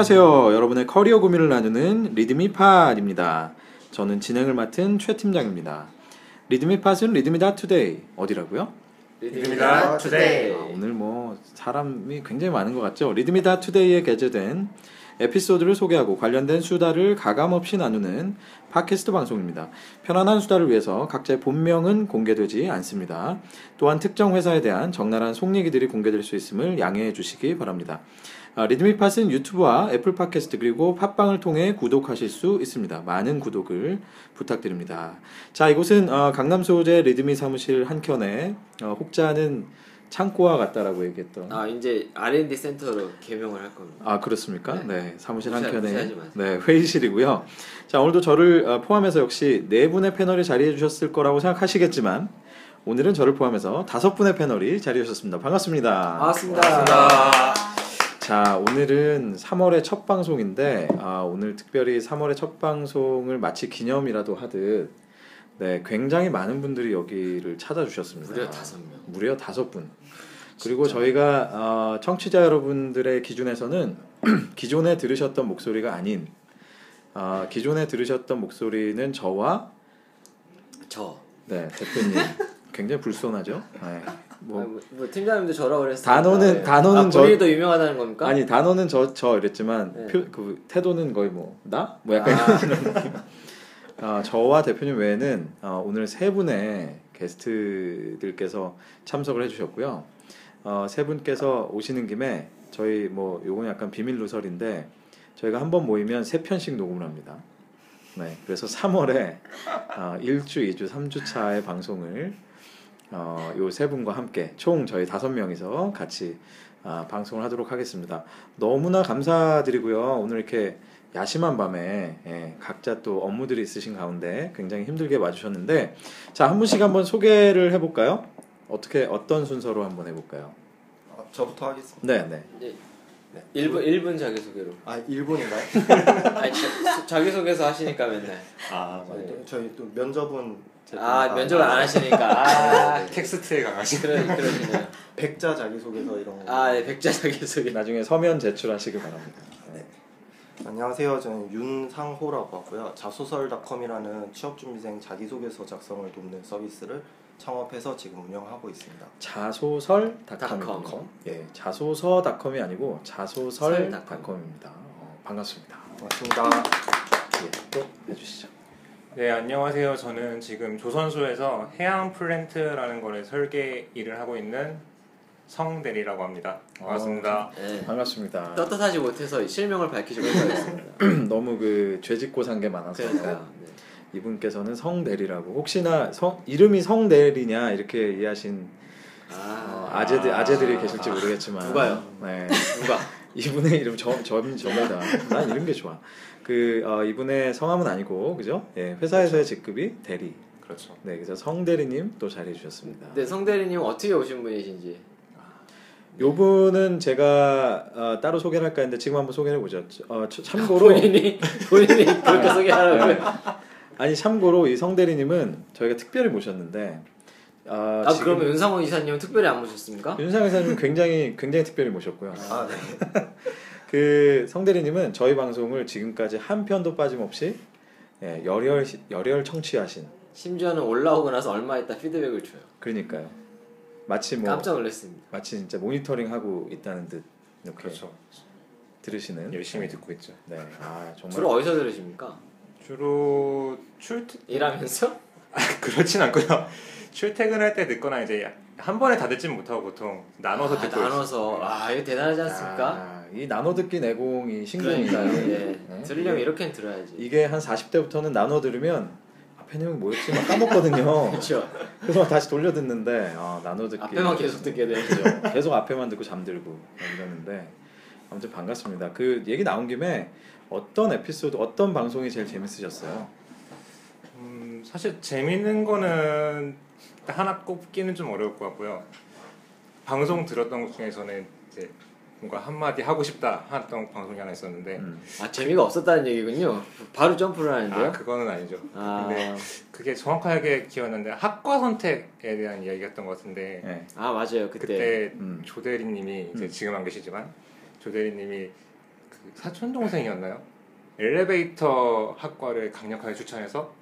안녕하세요. 여러분의 커리어 고민을 나누는 리드미팟입니다. 저는 진행을 맡은 최 팀장입니다. 리드미팟은 리드미다 투데이 어디라고요? 리드미다 투데이. 아, 오늘 뭐 사람이 굉장히 많은 것 같죠. 리드미다 투데이에 게재된 에피소드를 소개하고 관련된 수다를 가감 없이 나누는 팟캐스트 방송입니다. 편안한 수다를 위해서 각자의 본명은 공개되지 않습니다. 또한 특정 회사에 대한 적나라한 속 얘기들이 공개될 수 있음을 양해해 주시기 바랍니다. 아, 리드미팟은 유튜브와 애플 팟캐스트 그리고 팟빵을 통해 구독하실 수 있습니다. 많은 구독을 부탁드립니다. 자, 이곳은 어, 강남 소재 리드미 사무실 한켠에 어, 혹자는 창고와 같다라고 얘기했던 아 이제 R&D 센터로 개명을 할 겁니다. 아 그렇습니까? 네, 네. 사무실 무시하- 한켠에. 네 회의실이고요. 자 오늘도 저를 어, 포함해서 역시 네 분의 패널이 자리해 주셨을 거라고 생각하시겠지만 오늘은 저를 포함해서 다섯 분의 패널이 자리해 주셨습니다. 반갑습니다. 반갑습니다. 자 오늘은 3월의 첫 방송인데 아, 오늘 특별히 3월의 첫 방송을 마치 기념이라도 하듯 네 굉장히 많은 분들이 여기를 찾아주셨습니다. 무려 다섯 명. 무려 다섯 분. 그리고 저희가 어, 청취자 여러분들의 기준에서는 기존에 들으셨던 목소리가 아닌 어, 기존에 들으셨던 목소리는 저와 저. 네 대표님 굉장히 불손하죠. 네. 뭐, 뭐 뭐, 팀장님도 저라고 그랬어요. 단어는- 단어는 아, 저- 본인이 더 유명하다는 겁니까? 아니 단어는 저 저 이랬지만 네. 표, 그 태도는 거의 뭐 나? 뭐 약간 아, 어, 저와 대표님 외에는 어, 오늘 세 분의 게스트들께서 참석을 해주셨고요. 어, 세 분께서 오시는 김에 저희 뭐 요건 약간 비밀 누설인데 저희가 한 번 모이면 세 편씩 녹음을 합니다. 네, 그래서 3월에 어, 1주, 2주, 3주 차의 방송을 어, 요 세 분과 함께 총 저희 다섯 명이서 같이 아, 방송을 하도록 하겠습니다. 너무나 감사드리고요. 오늘 이렇게 야심한 밤에 예, 각자 또 업무들이 있으신 가운데 굉장히 힘들게 와주셨는데 자 한 분씩 한번 소개를 해볼까요? 어떻게 어떤 순서로 한번 해볼까요? 아, 저부터 하겠습니다. 네, 네. 이제 1분 1분 자기 소개로. 아, 일본인가요? 아니 자, 자기 소개서 하시니까 맨날. 아, 네. 또 저희 또 면접은 아 면접을 안 하시니까. 아 텍스트에 강하신 그러 그러시네요. 백자 자기소개서 이런 거. 아 네, 백자 자기 소개. 나중에 서면 제출하시길 바랍니다. 네. 안녕하세요. 저는 윤상호라고 하고요. 자소설닷컴이라는 취업준비생 자기소개서 작성을 돕는 서비스를 창업해서 지금 운영하고 있습니다. 자소설닷컴. 닷컴. 예, 자소서닷컴이 아니고 설닷컴. 자소설닷컴입니다. 어, 반갑습니다. 반갑습니다. 예, 또 해주시죠. 네 안녕하세요 저는 지금 조선소에서 해양 플랜트라는 거를 설계 일을 하고 있는 성대리라고 합니다 반갑습니다 네. 반갑습니다. 떳떳하지 못해서 실명을 밝히지 못하겠습니다. 너무 그 죄짓고 산 게 많아서 그러니까요. 네. 이분께서는 성대리라고 혹시나 성 이름이 성대리냐 이렇게 이해하신 어, 아, 아재들 아재들이 계실지 모르겠지만 누가요? 네. 누가? 이분의 이름 저 저, 저입니다. 난 이런 게 좋아. 그 어, 이분의 성함은 아니고 그죠? 예, 회사에서의 직급이 대리. 그렇죠 네, 그래서 성 대리님 또 자리해 주셨습니다. 네 성 대리님 어떻게 오신 분이신지. 요 분은 제가 어, 따로 소개를 할까 했는데 지금 한번 소개해 보죠. 어, 저- 참고로 본인이 본인이 그렇게 소개하라고요. 아니 참고로 이 성대리님은 저희가 특별히 모셨는데 어, 아 그러면 윤상호 이사님은 특별히 안 모셨습니까? 윤상 회사님 굉장히 굉장히 특별히 모셨고요. 아, 네. 그 성대리님은 저희 방송을 지금까지 한 편도 빠짐없이 예, 열혈 열혈 청취하신 심지어는 올라오고 나서 얼마 있다 피드백을 줘요. 그러니까요. 마치 뭐 깜짝 놀랐습니다. 마치 진짜 모니터링 하고 있다는 듯 이렇게 그렇죠 들으시는 열심히 듣고 있죠 네, 아 정말 주로 어디서 들으십니까? 주로 출퇴 일하면서? 그렇진 않고요 출퇴근할 때 듣거나 이제 한 번에 다 듣진 못하고 보통 나눠서 아, 듣고 있어요. 나눠서 아 이거 대단하지 않습니까? 아, 이 나눠 듣기 내공이. 그러니까 예. 네. 들으려면 이게- 이렇게는 들어야지. 이게 한 40대부터는 나눠 들으면 앞에 내용이 뭐였지 막 까먹거든요. 그렇죠. 그래서 막 다시 돌려 듣는데 아, 나눠 듣기 앞에만 계속 듣게 돼. 그죠. 계속 앞에만 듣고 잠들고 이러는데 아무튼 반갑습니다. 그 얘기 나온 김에 어떤 에피소드, 어떤 방송이 제일 재밌으셨어요? 음, 사실 재밌는 거는 하나 꼽기는 좀 어려울 것 같고요 방송 들었던 것 중에서는 이제 뭔가 한마디 하고 싶다 했던 방송이 하나 있었는데 음. 아 재미가 없었다는 얘기군요. 바로 점프를 하는데요. 아 그거는 아니죠 아, 근데 그게 정확하게 기억나는데 학과 선택에 대한 이야기였던 것 같은데 네. 아 맞아요 그때. 그때 음. 조대리님이 이제 음. 지금 안 계시지만 조대리님이 그그 사촌 동생이었나요? 엘리베이터 학과를 강력하게 추천해서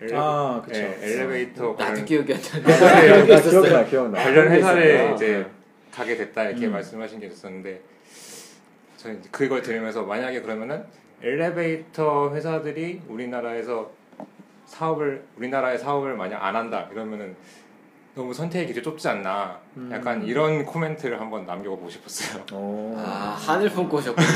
엘리... 아, 그쵸. 예, 엘리베이터 나도 관련, 기억이 안 나네. 나 기억이 있었어요. 기억나 기억나. 관련 있었구나. 이제 가게 됐다 이렇게 음. 말씀하신 게 있었는데 저는 그걸 들으면서 만약에 그러면은 엘리베이터 회사들이 우리나라에서 사업을 우리나라의 사업을 만약 안 한다 이러면은 너무 선택의 길이 좁지 않나 음. 약간 이런 코멘트를 한번 남겨보고 싶었어요. 오. 아 하늘 품고 오셨군요.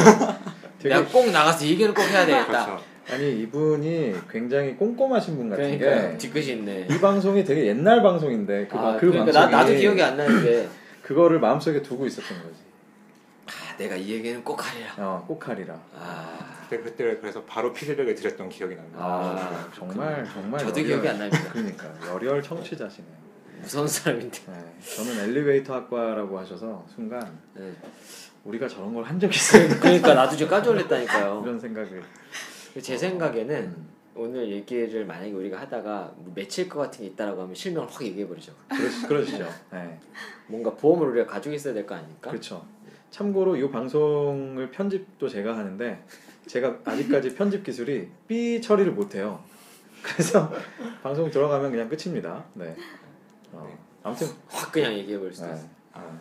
되게 내가 꼭 나가서 이 얘기를 꼭 해야 되겠다. 그렇죠. 아니 이분이 굉장히 꼼꼼하신 분 같은 그러니까 게. 뒤끝이 있네. 이 방송이 되게 옛날 방송인데 그, 아, 그 그러니까 방송이 나, 나도 기억이 안 나는데 그거를 마음속에 두고 있었던 거지. 아, 내가 이 얘기는 꼭 하리라. 어, 꼭 하리라. 아, 그때 그때 그래서 바로 피드백을 드렸던 기억이 납니다. 아, 정말 정말 저도 열혈- 기억이 안 납니다. 그러니까 열혈 청취자시네요. 무서운 사람인데. 네, 저는 엘리베이터 학과라고 하셔서 순간 네. 우리가 저런 걸 한 적이 있어요. 그러니까 나도 지금 깜짝 놀랐다니까요. 이런 생각을. 제 생각에는 음, 오늘 얘기를 만약에 우리가 하다가 뭐 맺힐 것 같은 게 있다라고 하면 실명을 확 얘기해 버리죠. 그러, 그러시죠. 네, 뭔가 보험을 우리가 가지고 있어야 될 거 아닙니까? 그렇죠. 참고로 이 방송을 편집도 제가 하는데 제가 아직까지 편집 기술이 삐 처리를 못 해요. 그래서 방송 들어가면 그냥 끝입니다. 네. 어, 아무튼 확 그냥 얘기해 버릴 수도 네. 있어. 아,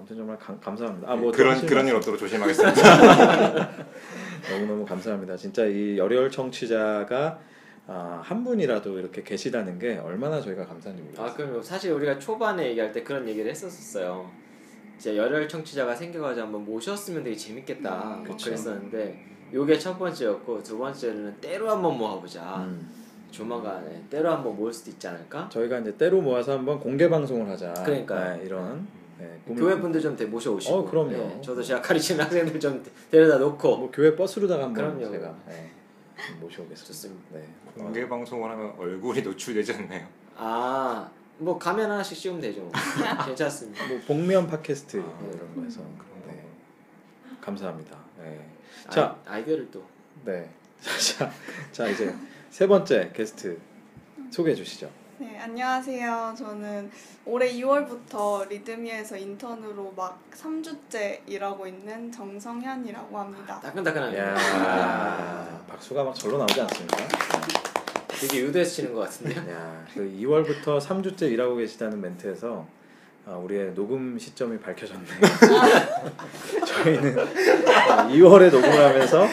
아무튼 정말 감, 감사합니다. 아, 뭐 그런 그런 일 없도록 조심하겠습니다. 너무너무 감사합니다. 진짜 이 열혈 청취자가 아, 한 분이라도 이렇게 계시다는 게 얼마나 저희가 감사한지 모르겠어요. 아 그럼 사실 우리가 초반에 얘기할 때 그런 얘기를 했었었어요. 이제 열혈 청취자가 생겨가지고 한번 모셨으면 되게 재밌겠다 막 그쵸. 그랬었는데 요게 첫 번째였고 두 번째는 때로 한번 모아보자. 음, 조만간에 때로 한번 모을 수도 있지 않을까? 저희가 이제 때로 모아서 한번 공개 방송을 하자. 그러니까요. 네, 이런 네, 꿈을- 교회 분들 좀 데- 모셔오시고. 어, 그럼요. 네, 저도 제가 가르치는 학생들 좀 데려다 놓고. 뭐 교회 버스로다가 한번 그럼요. 제가 네, 좀 모셔오겠습니다. 좋습니다. 네. 공개 방송을 하면 얼굴이 노출되지 않나요? 아, 뭐 가면 하나씩 씌우면 되죠. 뭐. 괜찮습니다. 뭐 복면 팟캐스트 아, 뭐 이런 거 해서 그런 거. 네. 감사합니다. 네. 자, 아, 아이디어를 또. 네. 자, 자 이제 세 번째 게스트 소개해 주시죠. 네, 안녕하세요. 저는 올해 2월부터 리드미에서 인턴으로 막 3주째 일하고 있는 정성현이라고 합니다. 따끈따끈합니다. 야, 박수가 막 절로 나오지 않습니까? 되게 유도해서 치는 것 같은데요. 야, 그 2월부터 3주째 일하고 계시다는 멘트에서 아, 우리의 녹음 시점이 밝혀졌네. 저희는 2월에 녹음을 하면서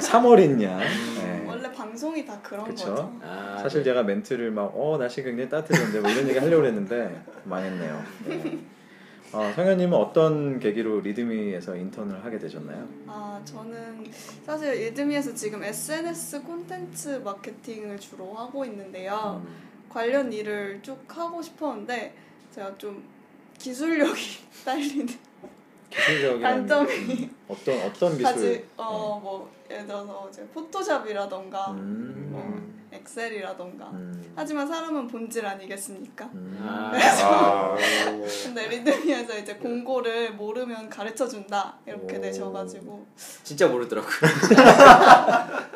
3월이냐. 네. 방송이 다 그런 그쵸. 거죠. 아, 사실 네. 제가 멘트를 막 어 날씨 굉장히 따뜻해졌는데 뭐 이런 얘기 하려고 했는데 망했네요. 네. 어, 성현님은 어떤 계기로 리드미에서 인턴을 하게 되셨나요? 아, 저는 사실 리드미에서 지금 SNS 콘텐츠 마케팅을 주로 하고 있는데요. 음, 관련 일을 쭉 하고 싶었는데 제가 좀 기술력이 딸리는 단점이 어떤 어떤 기술? 가지 어뭐 예를 들어서 이제 포토샵이라던가 음, 뭐 엑셀이라던가 음, 하지만 사람은 본질 아니겠습니까? 음. 아, 아, 근데 리드미에서 이제 공고를 모르면 가르쳐 준다 이렇게 오. 되셔가지고 진짜 모르더라고요.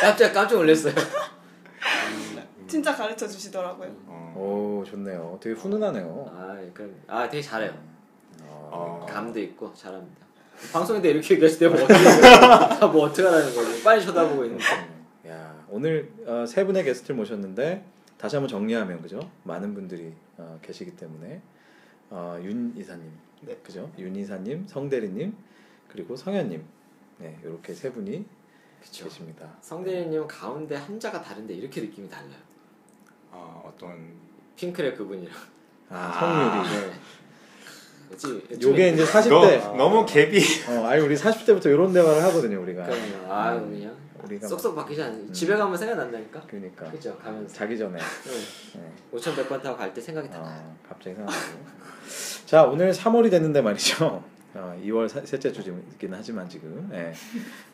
깜짝 깜짝 놀랐어요. 진짜 가르쳐 주시더라고요. 어, 오 좋네요. 되게 훈훈하네요. 아, 그럼 아 되게 잘해요. 어, 어. 감도 있고 잘합니다. 방송인데 이렇게 얘기하실 때뭐 어떻게 다뭐 어떻게 하라는 거지? 빨리 쳐다보고 있는데. 야 오늘 어, 세 분의 게스트를 모셨는데 다시 한번 정리하면 그죠? 많은 분들이 어, 계시기 때문에 어, 윤 이사님, 네. 그죠? 윤 이사님, 성대리님 그리고 성현님, 네 이렇게 세 분이 그렇죠. 계십니다. 성대리님 가운데 한자가 다른데 이렇게 느낌이 달라요. 아, 어떤 핑크랩 그분이랑. 아, 성률이. 네. 그치? 요게 이제 40대. 너, 너무 갭이 어, 아니 우리 40대부터 이런 대화를 하거든요 우리가. 그럼요. 아 그냥 우리가 쏙쏙 바뀌지 않아요. 집에 가면 생각난다니까. 그러니까 그죠? 가면서. 자기 전에. 네. 네. 5,100번 타고 갈 때 생각이 다 나요. 어, 갑자기 생각나고. 자 오늘 3월이 됐는데 말이죠. 어, 2월 사- 셋째 주이긴 하지만 지금 예.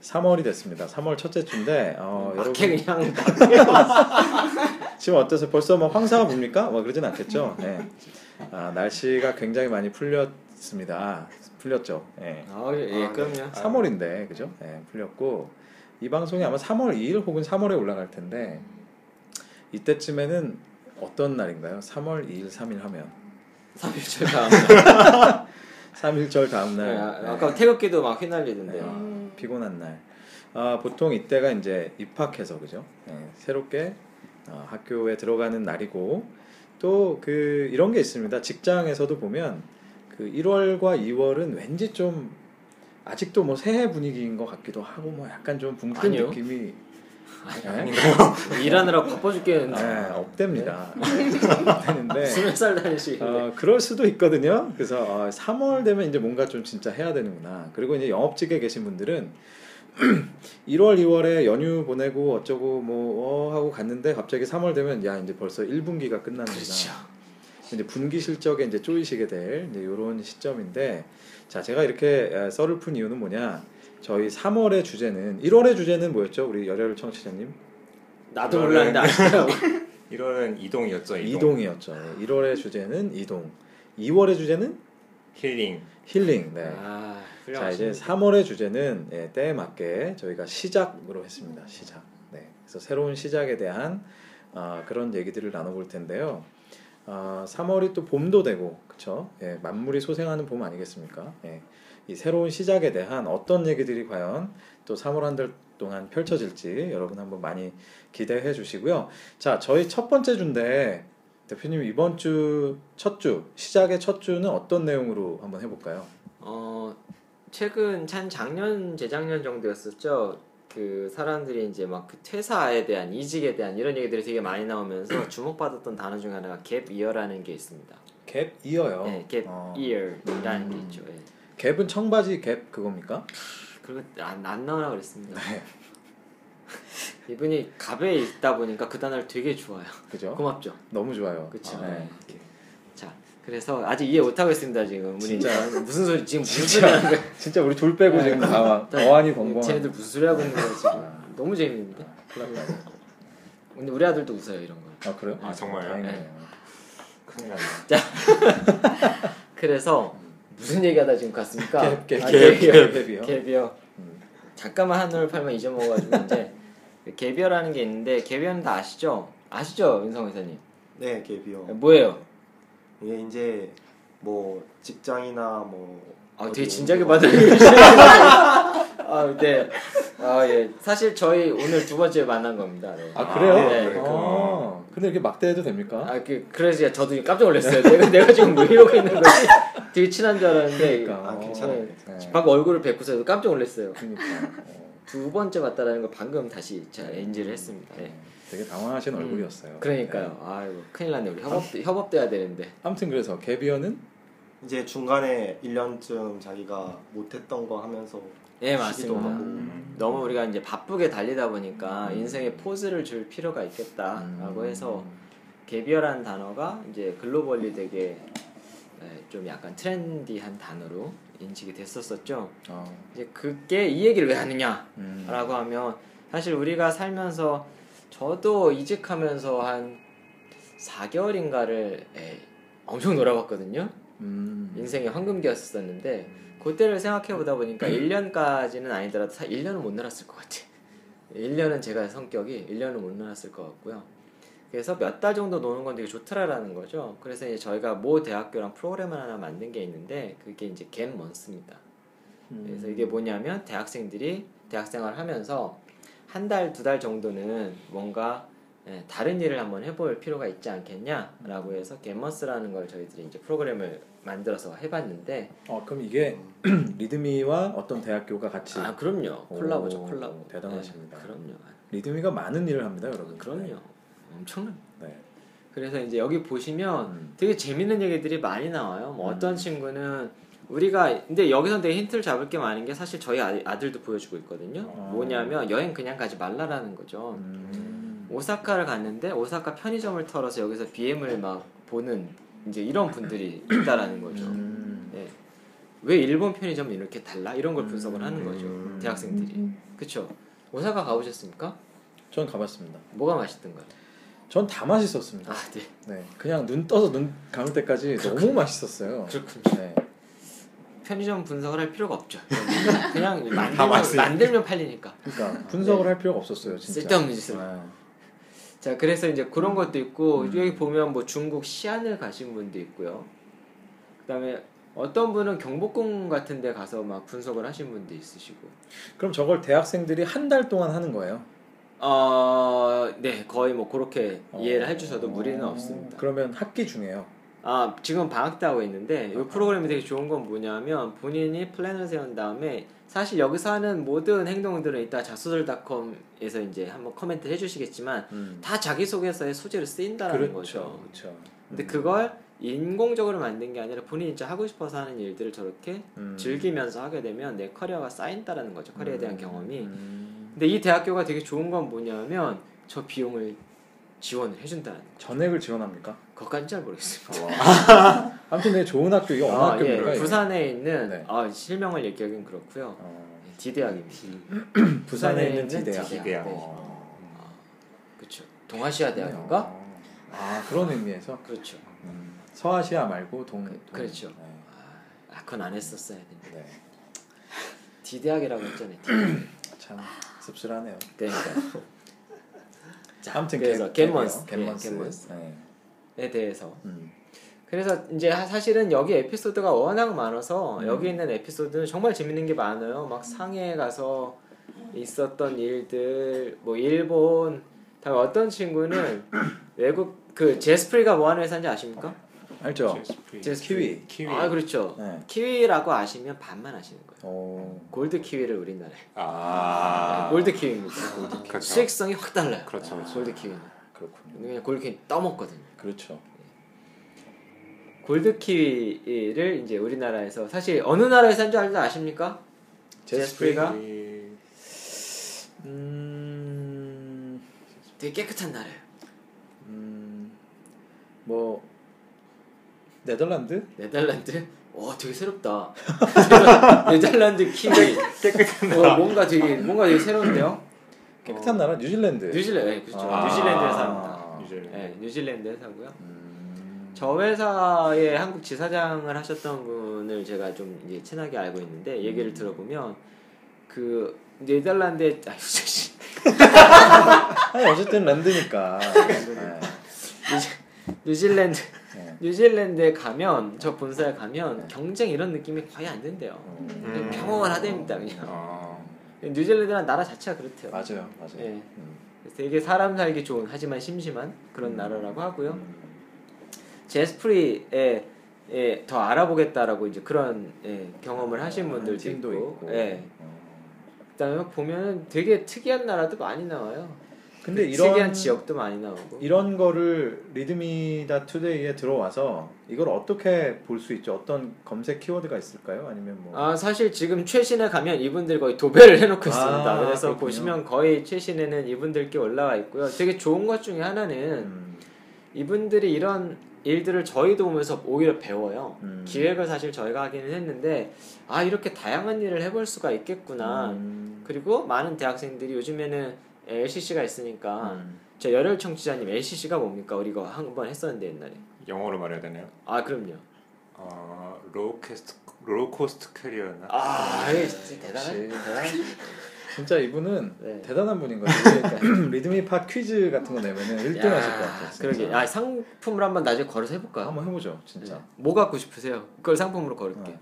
3월이 됐습니다. 3월 첫째 주인데 어, 여러분 막해 그냥 지금 어떠세요? 벌써 뭐 황사가 봅니까? 뭐 그러진 않겠죠. 예. 아, 날씨가 굉장히 많이 풀렸습니다. 풀렸죠. 예. 아, 예, 그럼요. 3월인데 그죠? 예, 풀렸고 이 방송이 아마 3월 2일 혹은 3월에 올라갈 텐데 이때쯤에는 어떤 날인가요? 3월 2일, 3일 하면 3일절 다음 날. 3일절 다음 네, 날. 아, 아까 태극기도 막 휘날리던데. 네. 피곤한 날. 아, 보통 이때가 이제 입학해서 그죠? 예, 새롭게 어, 학교에 들어가는 날이고 또 그 이런 게 있습니다. 직장에서도 보면 그 1월과 2월은 왠지 좀 아직도 뭐 새해 분위기인 것 같기도 하고 뭐 약간 좀 붕뜬 아니요. 느낌이 예? 일하느라 바빠 죽겠는데 네, 없답니다. 없다는데 스무 살 다니시길래 어, 그럴 수도 있거든요. 그래서 어, 3월 되면 이제 뭔가 좀 진짜 해야 되는구나. 그리고 이제 영업직에 계신 분들은 1월, 2월에 연휴 보내고 어쩌고 뭐 어, 하고 갔는데 갑자기 3월 되면 야 이제 벌써 1분기가 끝나는구나. 그렇죠. 이제 분기 실적에 이제 쪼이시게 될 이제 이런 시점인데 자 제가 이렇게 에, 썰을 푼 이유는 뭐냐? 저희 3월의 주제는 1월의 주제는 뭐였죠? 우리 열혈 청취자님 나도 몰랐는데 아시더라고 1월은 이동이었죠. 이동. 이동이었죠. 1월의 주제는 이동. 2월의 주제는 힐링. 힐링. 네. 아 자 이제 훌륭하십니다 3월의 주제는 예, 때에 맞게 저희가 시작으로 했습니다. 시작. 네. 그래서 새로운 시작에 대한 아, 그런 얘기들을 나눠볼 텐데요. 아, 3월이 또 봄도 되고, 그렇죠? 예, 만물이 소생하는 봄 아니겠습니까? 예, 이 새로운 시작에 대한 어떤 얘기들이 과연 또 3월 한 달 동안 펼쳐질지 여러분 한번 많이 기대해 주시고요. 자, 저희 첫 번째 주인데 대표님 이번 주 첫 주 시작의 첫 주는 어떤 내용으로 한번 해볼까요? 어 최근 한 작년 재작년 정도였었죠. 그 사람들이 이제 막 그 퇴사에 대한 이직에 대한 이런 얘기들이 되게 많이 나오면서 주목받았던 단어 중에 하나가 갭 이어라는 게 있습니다. 갭 이어요. 네, 갭 어. 이어라는 게 음. 있죠. 예. 갭은 청바지 갭 그겁니까? 그리고 안, 안 나오나 그랬습니다. 네. 이분이 갑에 있다 보니까 그 단어를 되게 좋아요. 그죠? 고맙죠. 너무 좋아요. 그쵸. 네. 자, 그래서 아직 이해 못 하고 있습니다 지금. 우리 진짜. 무슨 소리 지금 무슨 소리 하는 거야? 진짜 우리 둘 빼고 지금 다 어안이 벙벙. 쟤네들 무슨 소리 하고 있는 거야 지금? 아. 너무 재밌는데. 근데 우리 아들도 웃어요 이런 거. 아 그래요? 아, 정말요? 다행이네요. 큰일 났네. 그래서 무슨 얘기하다 지금 갔습니까? 갭, 갭, 아, 갭, 갭이요. 갭이요. 갭이요. 음. 잠깐만 한눈을 팔면 잊어먹어가지고 이제 갭이어라는 게 있는데 갭이어는 다 아시죠? 아시죠 윤성 회사님? 네, 갭이요. 뭐예요? 이게 이제 뭐 직장이나 뭐 아, 되게 진작에 뭐- 받은 아, 네. 아, 예. 사실 저희 오늘 두 번째 만난 겁니다. 네. 아 그래요? 네. 아, 근데 이렇게 막대해도 됩니까? 아, 그, 그래서 저도 깜짝 놀랐어요. 내가, 내가 지금 뭐 이러고 있는 거지? 되게 친한 줄 알았는데. 그러니까. 아, 괜찮아요. 네. 방금 얼굴을 뵙고서 깜짝 놀랐어요. 그러니까 어, 두 번째 봤다라는 걸 방금 다시 제가 엔지를 했습니다. 네. 되게 당황하신 얼굴이었어요. 그러니까요. 네. 아이고, 큰일 났네. 우리 협업, 협업돼야 되는데. 아무튼 그래서 갭이어는 이제 중간에 1년쯤 자기가 못했던 거 하면서 예, 맞습니다. 하고 음. 너무 우리가 이제 바쁘게 달리다 보니까 인생에 포즈를 줄 필요가 있겠다라고 음. 해서 개비어라는 단어가 이제 글로벌리 되게 네, 좀 약간 트렌디한 단어로 인식이 됐었었죠. 어, 이제 그게 이 얘기를 왜 하느냐라고 음. 하면 사실 우리가 살면서 저도 이직하면서 한 4개월인가를 엄청 놀아봤거든요. 음. 인생의 황금기였었는데 그때를 생각해 보다 보니까 1년까지는 아니더라도 1년은 못 놀았을 것 같아. 1년은 제가 성격이 1년은 못 놀았을 것 같고요. 그래서 몇 달 정도 노는 건 되게 좋더라라는 거죠. 그래서 이제 저희가 모 대학교랑 프로그램을 하나 만든 게 있는데 그게 이제 갭 먼스입니다. 음. 그래서 이게 뭐냐면 대학생들이 대학생활을 하면서 한 달, 두 달 정도는 뭔가 예, 다른 일을 한번 해볼 필요가 있지 않겠냐라고 해서 겟머스라는 걸 저희들이 이제 프로그램을 만들어서 해봤는데 어 그럼 이게 리드미와 어떤 대학교가 같이 아 그럼요 콜라보죠 오, 콜라보 대단하십니다. 네, 그럼요 리드미가 많은 일을 합니다, 여러분. 그럼요 엄청난 네. 그래서 이제 여기 보시면 음. 되게 재밌는 얘기들이 많이 나와요 뭐 어떤 음. 친구는 우리가 근데 여기서 되게 힌트를 잡을 게 많은 게 사실 저희 아- 아들도 보여주고 있거든요 아. 뭐냐면 여행 그냥 가지 말라라는 거죠 음. 오사카를 갔는데 오사카 편의점을 털어서 여기서 BM을 막 보는 이제 이런 분들이 있다라는 거죠. 음. 네. 왜 일본 편의점은 이렇게 달라? 이런 걸 분석을 하는 거죠. 음. 대학생들이. 그쵸? 오사카 가보셨습니까? 전 가봤습니다. 뭐가 맛있던가요? 전 다 맛있었습니다. 아, 네. 네, 그냥 눈 떠서 눈 감을 때까지 너무 맛있었어요. 그렇군요. 네. 편의점 분석을 할 필요가 없죠. 그냥 다 만들면. 만들면 팔리니까. 그러니까 분석을 할 필요가 없었어요, 진짜. 쓸데없는 짓을. 네. 자, 그래서 이제 그런 것도 있고 음. 여기 보면 뭐 중국 시안을 가신 분도 있고요. 그다음에 어떤 분은 경복궁 같은 데 가서 막 분석을 하신 분도 있으시고 그럼 저걸 대학생들이 한 달 동안 하는 거예요? 어, 네 거의 뭐 그렇게 어. 이해를 해주셔도 무리는 없습니다 그러면 학기 중에요. 아 지금 방학 때 하고 있는데 이 프로그램이 되게 좋은 건 뭐냐면 본인이 플랜을 세운 다음에 사실 여기서 하는 모든 행동들은 이따 자소설닷컴에서 이제 한번 코멘트 해주시겠지만 음. 다 자기소개서에 소재로 쓰인다라는 거죠 그렇죠. 근데 그걸 인공적으로 만든 게 아니라 본인이 진짜 하고 싶어서 하는 일들을 저렇게 음. 즐기면서 하게 되면 내 커리어가 쌓인다라는 거죠 커리어에 대한 음. 경험이 음. 근데 이 대학교가 되게 좋은 건 뭐냐면 저 비용을 지원을 해준다는 거 전액을 지원합니까? 그것까지는 잘 모르겠습니다 아무튼 되게 좋은 학교 이게 어느 아, 학교입니까? 예. 이게? 부산에 있는 네. 아, 실명을 얘기하기는 그렇고요 어, D대학입니다 부산에 있는 D대학. D대학. 네. 어. 그렇죠 동아시아 대학인가 어. 아 그런 의미에서 그렇죠 음, 서아시아 말고 동. 그- 동- 그렇죠. 네. 아 그건 안 했었어야 되는데 네. D대학이라고 했잖아요 D. 참 씁쓸하네요. 그러니까 자, 아무튼 그래서 개- 겟먼스 개요. 겟먼스. 예, 겟먼스에 네. 대해서 음. 그래서 이제 하- 사실은 여기 에피소드가 워낙 많아서 음. 여기 있는 에피소드는 정말 재밌는 게 많아요. 막 상해에 가서 있었던 일들, 뭐 일본, 다음에 어떤 친구는 외국 그 제스프리가 뭐 하는 회사인지 아십니까? 알죠? 제스프리. 제스프리. 키위. 키위. 아 그렇죠. 네. 키위라고 아시면 반만 아시는 거예요. 어. 골드 키위를 우리나라에. 아. 골드 키위입니다. 그렇죠. 수익성이 확 달라요. 그렇죠, 그렇죠. 골드 키위는. 그렇군요. 그냥 골드 키위 떠먹거든요. 그렇죠. 골드 키위를 이제 우리나라에서 사실 어느 나라 회사인 줄 알지 아십니까? 제스프리가 이- 음. 되게 깨끗한 나라예요. 음. 뭐 네덜란드? 네덜란드? 와 되게 새롭다. 네덜란드 키위. 깨끗한 어, 뭔가 되게 뭔가 되게 새로운데요. 깨끗한 나라 뉴질랜드. 뉴질랜드, 네, 그렇죠. 아. 뉴질랜드 회사입니다. 뉴질랜드. 네, 뉴질랜드 회사고요. 음. 저 회사의 한국 지사장을 하셨던 분을 제가 좀 이제 친하게 알고 있는데 얘기를 들어보면 그 네덜란드의 아, 씨. 아니 어쨌든 랜드니까. 네. 뉴질랜드 네. 뉴질랜드에 가면 저 본사에 가면 경쟁 이런 느낌이 거의 안 든대요. 음. 평온하답니다 그냥. 아. 뉴질랜드란 나라 자체가 그렇대요. 맞아요, 맞아요. 예. 음. 그래서 되게 사람 살기 좋은 하지만 심심한 그런 나라라고 하고요. 음. 제스프리에 예, 더 알아보겠다라고 이제 그런 예, 경험을 하신 아, 분들도 있고, 있고. 예. 어. 그다음에 보면은 되게 특이한 나라도 많이 나와요. 근데 그 이런 특이한 지역도 많이 나오고. 이런 거를 리드미다 투데이에 들어와서 이걸 어떻게 볼 수 있죠? 어떤 검색 키워드가 있을까요? 아니면 뭐 아 사실 지금 최신에 가면 이분들 거의 도배를 해놓고 아, 있습니다. 그래서 그렇군요. 보시면 거의 최신에는 이분들께 올라와 있고요. 되게 좋은 것 중에 하나는 음, 이분들이 이런 일들을 저희도 보면서 오히려 배워요. 음. 기획을 사실 저희가 하기는 했는데 아 이렇게 다양한 일을 해볼 수가 있겠구나. 음, 그리고 많은 대학생들이 요즘에는 LCC가 있으니까 음. 저 열혈 청취자님 LCC가 뭡니까? 우리 이거 한 번 했었는데 옛날에. 영어로 말해야 되나요? 아 그럼요. 어, low cost low cost carrier나. 아 이게 진짜. 대단한. 진짜 이분은 네. 대단한 분인 것 같아요. 리드미 파 퀴즈 같은 거 내면은 1등 하실 것 같아요. 진짜. 그러게. 아 상품을 한번 나중에 걸어서 해볼까요? 한번 해보죠, 진짜. 네. 뭐 갖고 싶으세요? 그걸 상품으로 걸을게. 어.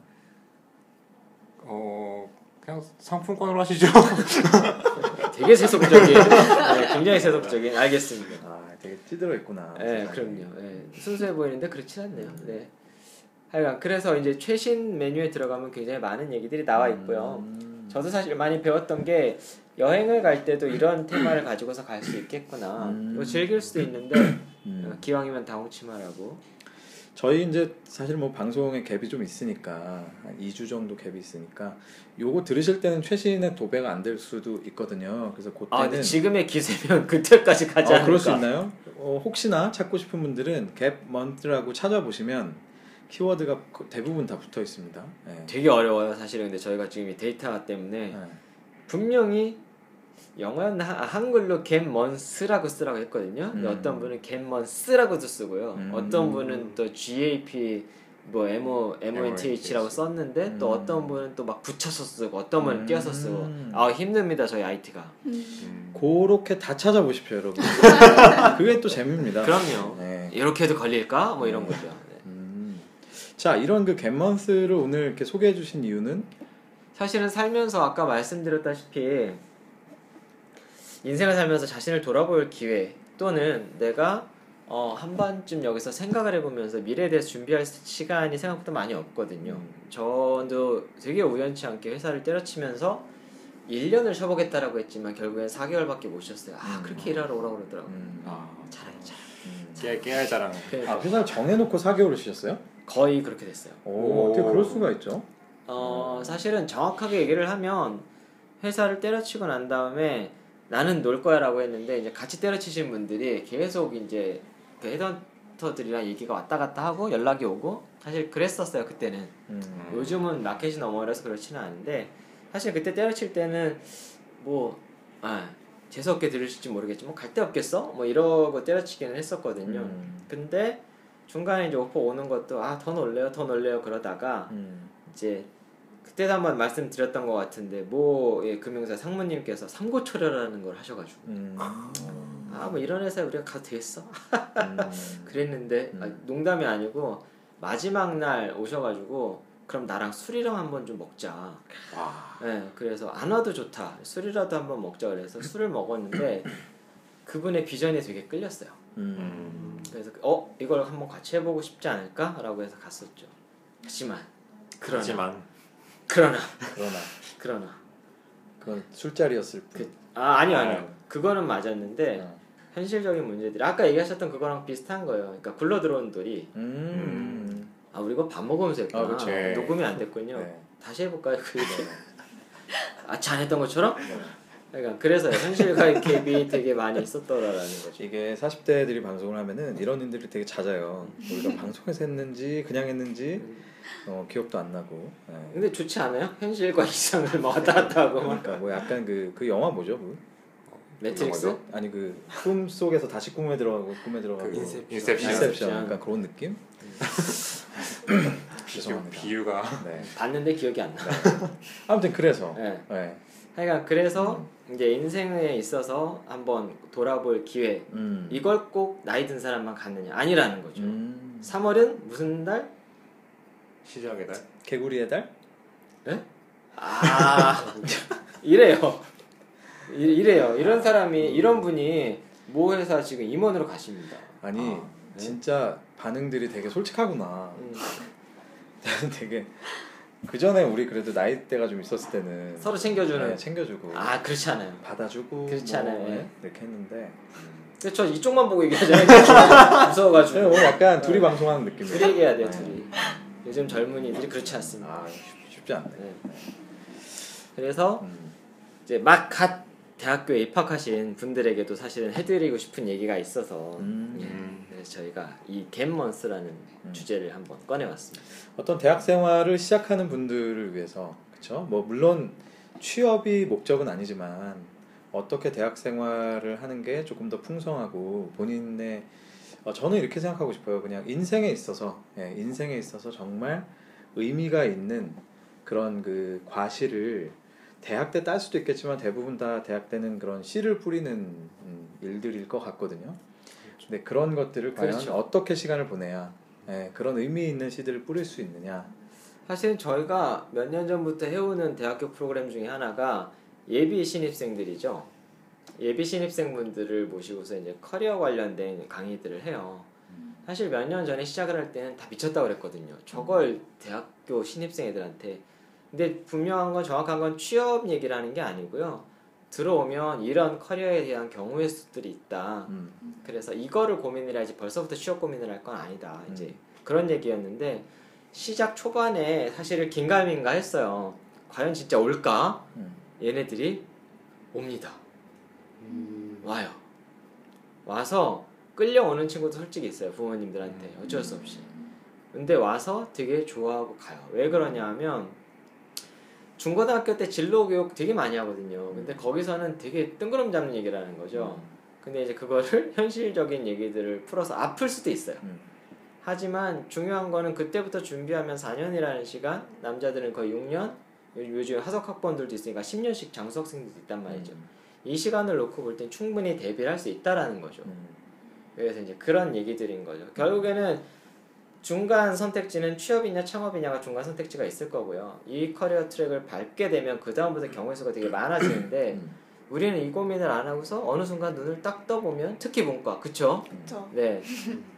어 그냥 상품권으로 하시죠. 되게 세속적인. 네, 굉장히 세속적인. 알겠습니다. 아, 되게 찌들어 있구나. 네, 그럼요. 네, 순수해 보이는데 그렇지 않네요. 네. 하여간 그래서 이제 최신 메뉴에 들어가면 굉장히 많은 얘기들이 나와 있고요. 음. 저도 사실 많이 배웠던 게 여행을 갈 때도 이런 테마를 가지고서 갈 수 있겠구나. 음. 뭐 즐길 수도 있는데 음. 어, 기왕이면 다홍치마라고. 저희 이제 사실 뭐 방송에 갭이 좀 있으니까 한 2주 정도 갭이 있으니까 요거 들으실 때는 최신의 도배가 안 될 수도 있거든요. 그래서 그때는 아, 지금의 기세면 그때까지 가지 어, 않을까? 그럴 수 있나요? 어, 혹시나 찾고 싶은 분들은 gap month라고 찾아보시면 키워드가 거- 대부분 다 붙어 있습니다. 네. 되게 어려워요, 사실은. 근데 저희가 지금 이 데이터 때문에 네. 분명히 영어는 하- 한글로 gap month라고 쓰라고 했거든요. 근데 음. 어떤 분은 gap month라고도 쓰고요. 음. 어떤 분은 또 GAP 뭐 MO MONTH라고 썼는데 또 음. 어떤 분은 또 막 붙여서 쓰고 어떤 분은 음. 띄어서 쓰고 아 힘듭니다 저희 IT가. 음. 그렇게 다 찾아보십시오, 여러분. 그게 또 재미입니다. 그럼요. 네. 이렇게 해도 걸릴까? 뭐 이런 거죠. 네. 음. 자 이런 그 갯먼스를 오늘 이렇게 소개해 주신 이유는 사실은 살면서 아까 말씀드렸다시피 인생을 살면서 자신을 돌아볼 기회 또는 내가 어, 한 번쯤 여기서 생각을 해보면서 미래에 대해서 준비할 시간이 생각보다 많이 없거든요. 저도 되게 우연치 않게 회사를 때려치면서 1년을 쉬어보겠다라고 했지만 결국엔 4개월밖에 못 쉬었어요. 아 음. 그렇게 일하러 오라고 그러더라고요. 음, 아, 잘해 잘. 음. 깨 깨알 자랑. 그러니까 아 회사를 정해놓고 4개월을 쉬셨어요? 거의 그렇게 됐어요. 오, 어떻게 그럴 수가 있죠? 어 사실은 정확하게 얘기를 하면 회사를 때려치고 난 다음에 나는 놀 거야라고 했는데 이제 같이 때려치신 분들이 계속 이제 그 헤드헌터들이랑 얘기가 왔다 갔다 하고 연락이 오고 사실 그랬었어요 그때는 음. 요즘은 마켓이 너무 어려서 그렇지는 않은데 사실 그때 때려칠 때는 뭐 아, 재수 없게 들으실지 모르겠지만 갈 데 없겠어? 뭐 이러고 때려치기는 했었거든요 음. 근데 중간에 이제 오퍼 오는 것도 아 더 놀래요 더 놀래요 그러다가 음. 이제 그때도 한번 말씀드렸던 것 같은데 모 예, 금융사 상무님께서 삼고초려라는 걸 하셔가지고 음. 아뭐 이런 회사에 우리가 가도 되겠어? 음. 그랬는데 음. 아, 농담이 아니고 마지막 날 오셔가지고 그럼 나랑 술이랑 한번 좀 먹자. 와. 네, 그래서 안 와도 좋다. 술이라도 한번 먹자 그래서 술을 먹었는데 그분의 비전이 되게 끌렸어요. 음. 그래서 어 이걸 한번 같이 해보고 싶지 않을까라고 해서 갔었죠. 하지만 그러나 하지만 그러나 그러나 그러나 그건 술자리였을 뿐. 그, 아 아니요 아니요 아유. 그거는 맞았는데 어. 현실적인 문제들이 아까 얘기하셨던 그거랑 비슷한 거예요. 그러니까 굴러 들어온 돌이 음. 아 우리 이거 밥 먹으면서 했구나. 아. 녹음이 안 됐군요. 네. 다시 해볼까요? 그 아잘 했던 것처럼? 네. 그러니까 그래서 현실과의 갭이 되게 많이 있었더라라는 거죠. 이게 40대들이 방송을 하면은 이런 일들이 되게 잦아요. 우리가 방송에서 했는지 그냥 했는지 어, 기억도 안 나고. 네. 근데 좋지 않아요? 현실과 이상을 막 왔다 갔다 하고 막. 그러니까 뭐 약간 그그 영화 뭐죠? 그? 매트릭스? 아니 그 꿈 속에서 다시 꿈에 들어가고 꿈에 들어가고 그 인셉션. 인셉션. 인셉션 약간 그런 느낌? 비유, 죄송합니다. 비유가 네. 봤는데 기억이 안 나. 아무튼 그래서 네. 네. 하여간 그래서 이제 인생에 있어서 한번 돌아볼 기회. 음. 이걸 꼭 나이 든 사람만 갖느냐? 아니라는 거죠. 음. 3월은 무슨 달? 시작의 달. 개구리의 달? 아 이래요. 이- 이래요. 이런 사람이 이런 분이 모 회사 지금 임원으로 가십니다. 아니 네. 진짜 반응들이 되게 솔직하구나. 음, 나는 되게 그 전에 우리 그래도 나이대가 좀 있었을 때는 서로 챙겨주는. 네, 챙겨주고 아 그렇지 않아요. 받아주고 그렇지 뭐, 않아요. 네, 이렇게 했는데 근데 저 이쪽만 보고 얘기하잖아요. 무서워가지고. 네, 오늘 약간 둘이 방송하는 느낌. 둘이 얘기해야 돼요. 둘이. 요즘 젊은이들이 그렇지 않습니다. 아 쉽- 쉽지 않네. 네. 그래서 음. 이제 막 갓 대학교에 입학하신 분들에게도 사실은 해드리고 싶은 얘기가 있어서 음. 예, 그래서 저희가 이 갯먼스라는 음. 주제를 한번 꺼내왔습니다. 어떤 대학 생활을 시작하는 분들을 위해서 그렇죠. 뭐 물론 취업이 목적은 아니지만 어떻게 대학 생활을 하는 게 조금 더 풍성하고 본인의 어, 저는 이렇게 생각하고 싶어요. 그냥 인생에 있어서 예, 인생에 있어서 정말 의미가 있는 그런 그 과실을 대학 때 딸 수도 있겠지만 대부분 다 대학 때는 그런 씨를 뿌리는 음, 일들일 것 같거든요. 근데 그런 것들을 과연 그렇죠. 어떻게 시간을 보내야 예, 그런 의미 있는 씨들을 뿌릴 수 있느냐. 사실 저희가 몇 년 전부터 해오는 대학교 프로그램 중에 하나가 예비 신입생들이죠. 예비 신입생분들을 모시고서 이제 커리어 관련된 강의들을 해요. 사실 몇 년 전에 시작을 할 때는 다 미쳤다 그랬거든요. 저걸 대학교 신입생 애들한테. 근데 분명한 건 정확한 건 취업 얘기를 하는 게 아니고요. 들어오면 이런 커리어에 대한 경우의 수들이 있다. 음. 그래서 이거를 고민을 해야지 벌써부터 취업 고민을 할 건 아니다. 이제 음. 그런 얘기였는데 시작 초반에 사실은 긴가민가 했어요. 과연 진짜 올까? 음. 얘네들이 옵니다. 음. 와요. 와서 끌려오는 친구도 솔직히 있어요. 부모님들한테 음. 어쩔 수 없이. 근데 와서 되게 좋아하고 가요. 왜 그러냐 하면 중고등학교 때 진로 교육 되게 많이 하거든요. 근데 거기서는 되게 뜬구름 잡는 얘기를 하는 거죠. 근데 이제 그거를 현실적인 얘기들을 풀어서 아플 수도 있어요. 음. 하지만 중요한 거는 그때부터 준비하면 4년이라는 시간, 남자들은 거의 6년, 요- 요즘 하석 학번들도 있으니까 10년씩 장수 학생들도 있단 말이죠. 이 시간을 놓고 볼 땐 충분히 대비를 할 수 있다라는 거죠. 음. 그래서 이제 그런 얘기들인 거죠. 결국에는 중간 선택지는 취업이냐 창업이냐가 중간 선택지가 있을 거고요. 이 커리어 트랙을 밟게 되면 그 다음부터 경우의 수가 되게 많아지는데 음. 우리는 이 고민을 안 하고서 어느 순간 눈을 딱 떠보면 특히 문과 그쵸? 그렇죠. 네,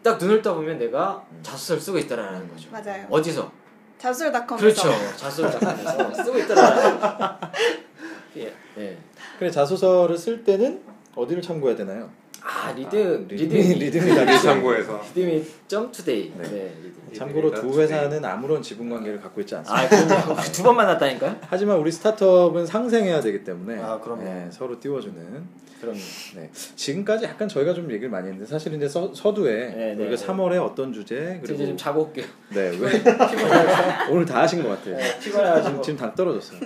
딱 눈을 떠보면 내가 자소서를 쓰고 있다라는 거죠. 맞아요. 어디서? 자술닷컴에서 그렇죠. 자소서를 쓰고 있다라는. 예, 네. 그래 자소서를 쓸 때는 어디를 참고해야 되나요? 아 리드 리듬이 리드 리듬이 이 다르죠. 참고해서 리드미 점투데이. 네. 네. 리드. 참고로 두 리듬이 회사는 아무런 지분 관계를 갖고 있지 않습니다. 아, 그럼요. 두번 만났다니까요? 하지만 우리 스타트업은 상생해야 되기 때문에 아, 그럼요. 네, 서로 띄워주는 그럼 네. 지금까지 약간 저희가 좀 얘기를 많이 했는데 사실 이제 서, 서두에 네, 네, 우리가 네. 3월에 어떤 주제 이제 그리고 좀 자고 올게요. 네, 왜 오늘 다 하신 것 같아요. 네, 피곤해가지고. 지금 다 떨어졌어요.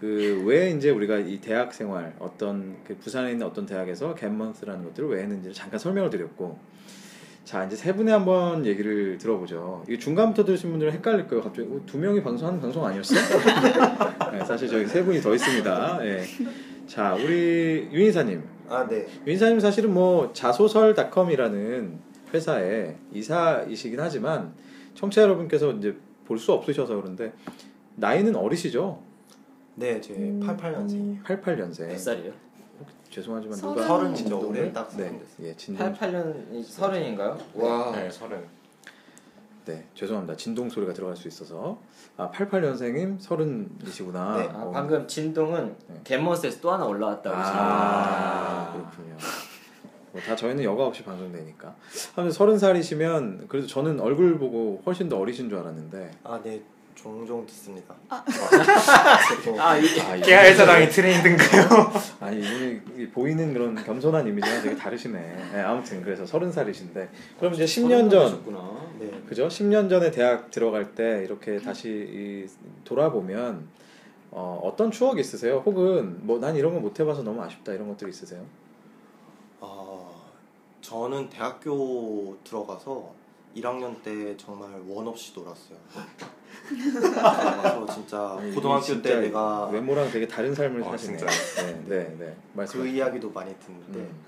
그 왜 이제 우리가 이 대학 생활 어떤 그 부산에 있는 어떤 대학에서 갯먼스라는 것들을 왜 했는지를 잠깐 설명을 드렸고 자 이제 세 분의 한번 얘기를 들어보죠. 이 중간부터 들으신 분들은 헷갈릴 거예요. 갑자기 어, 두 명이 방송하는 방송 아니었어? 네, 사실 저희 세 분이 더 있습니다. 예. 자 우리 윤이사님, 아, 네. 윤이사님 사실은 뭐 자소설닷컴이라는 회사의 이사이시긴 하지만 청취자 여러분께서 이제 볼 수 없으셔서 그런데 나이는 어리시죠? 네, 제 88년생이에요. 88년생. 몇 살이에요? 죄송하지만 서른. 누가 서른이죠. 올해 딱 네, 서른. 예, 진동. 88년이 서른인가요? 와. 네 서른 네, 죄송합니다. 진동 소리가 들어갈 수 있어서 아, 88년생임 서른이시구나. 네. 아, 어. 방금 진동은 네. 갯머스에서 또 하나 올라왔다고 아, 그렇군요. 뭐 다 저희는 여과 없이 방송되니까. 하면 서른 살이시면 그래도 저는 얼굴 보고 훨씬 더 어리신 줄 알았는데. 아, 네. 종종 듣습니다. 아. 아, 이게 아, 이분이- 깨알 사랑이 트레인드인가요? 아니 이분이 이 보이는 그런 겸손한 이미지가 되게 다르시네. 네, 아무튼 그래서 서른 살이신데 그럼 이제 10년 전 구나 네. 그죠? 10년 전에 대학 들어갈 때 이렇게 다시 이 돌아보면 어, 어떤 추억이 있으세요? 혹은 뭐 난 이런 거 못 해봐서 너무 아쉽다 이런 것들이 있으세요? 아, 저는 대학교 들어가서 1학년 때 정말 원 없이 놀았어요. 그래서 진짜 아니, 고등학교 진짜 때 내가 외모랑 되게 다른 삶을 아, 사시네. 네, 네, 네. 말씀. 그 이야기도 많이 듣는데 음.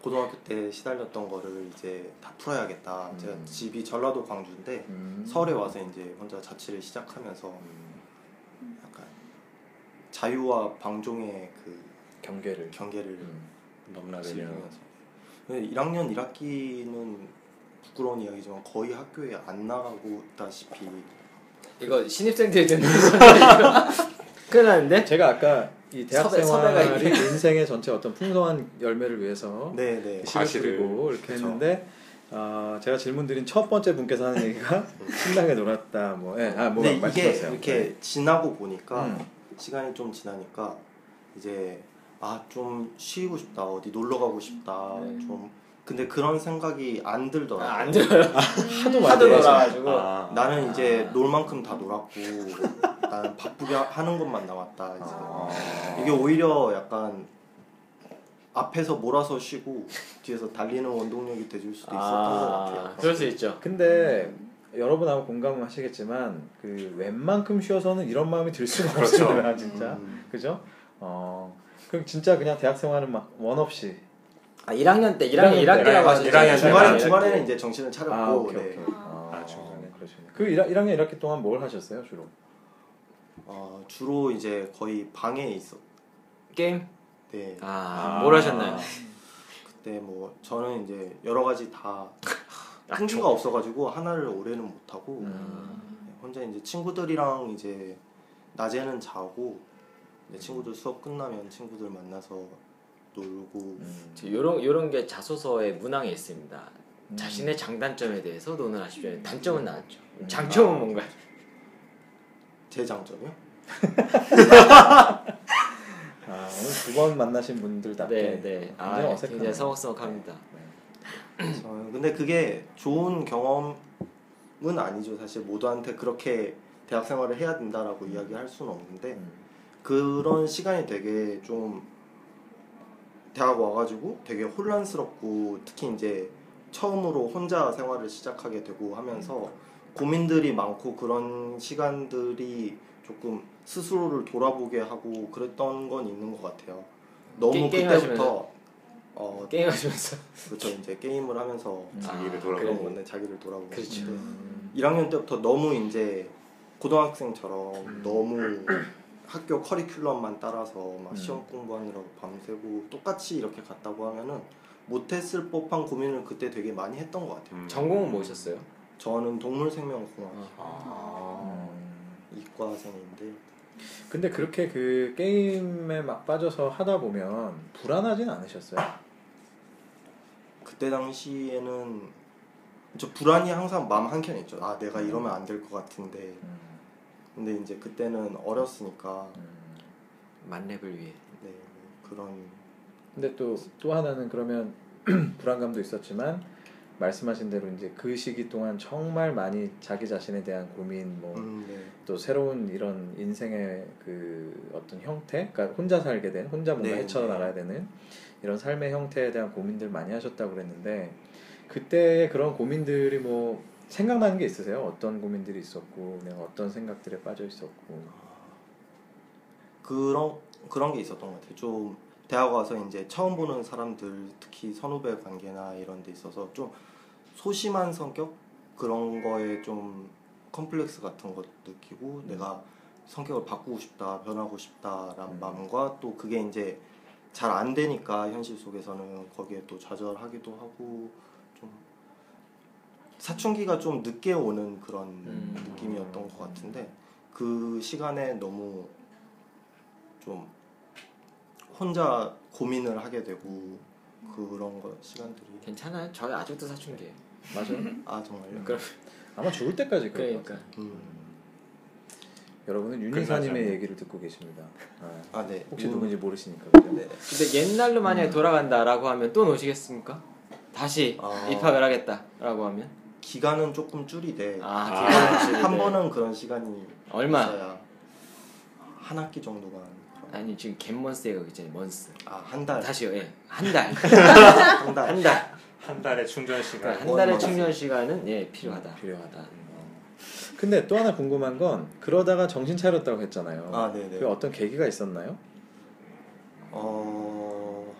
고등학교 때 시달렸던 거를 이제 다 풀어야겠다. 음. 제가 집이 전라도 광주인데 음. 서울에 와서 이제 혼자 자취를 시작하면서 음. 약간 자유와 방종의 그 경계를 경계를 음. 즐기면서 1학년 1학기는 부끄러운 이야기지만 거의 학교에 안 나가고 있다시피 이거 신입생들이 듣는 거 큰일 나는데? 제가 아까 이 대학 섭외- 섭외가 생활이 있네. 인생의 전체 어떤 풍성한 열매를 위해서 네네. 뿌리고 이렇게 그쵸. 했는데 어, 제가 질문 드린 첫 번째 분께서 하는 얘기가 신나게 놀았다 뭐 예, 아, 뭐 이게 말씀하세요. 이렇게 지나고 보니까 음. 시간이 좀 지나니까 이제 아 좀 쉬고 싶다 어디 놀러 가고 싶다 네. 좀 근데 그런 생각이 안 들더라고요. 아, 안 들어요. 하도 많이 하도 놀아서. 놀아가지고. 아, 나는 이제 놀 만큼 다 놀았고 나는 바쁘게 하- 하는 것만 남았다. 이제. 아. 이게 오히려 약간 앞에서 몰아서 쉬고 뒤에서 달리는 원동력이 돼줄 수도 있었던 것 같아요. 아, 그럴 수 있죠. 근데 여러분 아마 공감하시겠지만 그 웬만큼 쉬어서는 이런 마음이 들 수가 그렇죠. 없어요 진짜 음. 그죠? 어 그럼 진짜 그냥 대학 생활은 막 원 없이 아, 1학년 때, 1학년 1학년 1학기라고 때. 하셨죠. 일학년 때. 주말에 네. 주말에는 이제 정신을 차렸고 아 오케이 네. 오케이 아. 아, 중간에. 그러시네 그 1, 1학년 1학기 동안 뭘 하셨어요 주로? 어, 주로 이제 거의 방에 있었. 게임? 네. 아, 뭘 하셨나요? 그때 뭐 저는 이제 여러 가지 다 아, 흥미가 없어가지고 하나를 오래는 못 하고 음. 혼자 이제 친구들이랑 이제 낮에는 자고 이제 친구들 수업 끝나면 친구들 만나서 놀고 음. 요런 요런 게 자소서의 문항에 있습니다. 음. 자신의 장단점에 대해서 논을 하십시오. 단점은 나왔죠. 음. 장점은 뭔가? 제 장점이요? 아 오늘 두 번 만나신 분들답게 네, 네. 굉장히 아, 어색하네요. 굉장히 서먹서먹합니다. 네. 저는 근데 그게 좋은 경험은 아니죠. 사실 모두한테 그렇게 대학 생활을 해야 된다라고 이야기할 수는 없는데 음. 그런 시간이 되게 좀 대학 와가지고 되게 혼란스럽고 특히 이제 처음으로 혼자 생활을 시작하게 되고 하면서 고민들이 많고 그런 시간들이 조금 스스로를 돌아보게 하고 그랬던 건 있는 것 같아요. 너무 게- 그때부터 어 게임하시면서 그렇죠 이제 게임을 하면서 음. 자기를 아, 돌아보고. 그런 건데 자기를 돌아보고 그렇죠. 근데 음. 1학년 때부터 너무 이제 고등학생처럼 음. 너무 학교 커리큘럼만 따라서 막 음. 시험 공부하느라고 밤새고 똑같이 이렇게 갔다고 하면은 못했을 법한 고민을 그때 되게 많이 했던 것 같아요. 음. 전공은 뭐셨어요? 저는 동물생명공학 아. 이과생인데 근데 그렇게 그 게임에 막 빠져서 하다 보면 불안하진 않으셨어요? 그때 당시에는 저 불안이 항상 마음 한켠에 있죠. 아 내가 이러면 안 될 것 같은데 음, 근데 이제 그때는 어렸으니까 음. 만렙을 위해. 네 그런 근데 또 또 하나는 그러면 불안감도 있었지만 말씀하신 대로 이제 그 시기 동안 정말 많이 자기 자신에 대한 고민 뭐 음, 네. 또 새로운 이런 인생의 그 어떤 형태, 그러니까 혼자 살게 된, 혼자 뭔가 네, 헤쳐 네. 나가야 되는 이런 삶의 형태에 대한 고민들 많이 하셨다고 그랬는데 그때 그런 고민들이 뭐 생각나는 게 있으세요? 어떤 고민들이 있었고, 내가 어떤 생각들에 빠져 있었고. 그런 그런 게 있었던 것 같아요. 좀 대학 와서 이제 처음 보는 사람들 특히 선후배 관계나 이런 데 있어서 좀 소심한 성격 그런 거에 좀 컴플렉스 같은 것 느끼고 내가 성격을 바꾸고 싶다 변하고 싶다라는 음. 마음과 또 그게 이제 잘 안 되니까 현실 속에서는 거기에 또 좌절하기도 하고 좀 사춘기가 좀 늦게 오는 그런 음. 느낌이었던 것 같은데 그 시간에 너무 좀 혼자 고민을 하게 되고 그런 거 시간들이 괜찮아요. 저희 아직도 사춘기예요. 맞아요? 아 정말요? 그럼 아마 죽을 때까지 그럴 것 그러니까. 같아요. 음. 여러분은 윤희사님의. 얘기를 듣고 계십니다. 아, 아 네. 혹시 음, 누군지 모르시니까 그죠? 네. 근데 옛날로 만약에 돌아간다라고 하면 또 노시겠습니까? 다시 아. 입학을 하겠다라고 하면 기간은 조금 줄이되 아, 아. 한. 번은 그런 시간이 얼마? 있어야 한 학기 정도만 아니 지금 갯먼스가 있잖아요. 먼스. 아한 달, 다시요. 예. 한 달. 한 달. 한 달. 한 달의 충전 시간. 그러니까 한원 달의 맞았어요. 충전 시간은 예 필요하다. 필요하다. 근데 또 하나 궁금한 건 그러다가 정신 차렸다고 했잖아요. 아, 네네. 그 어떤 계기가 있었나요? 어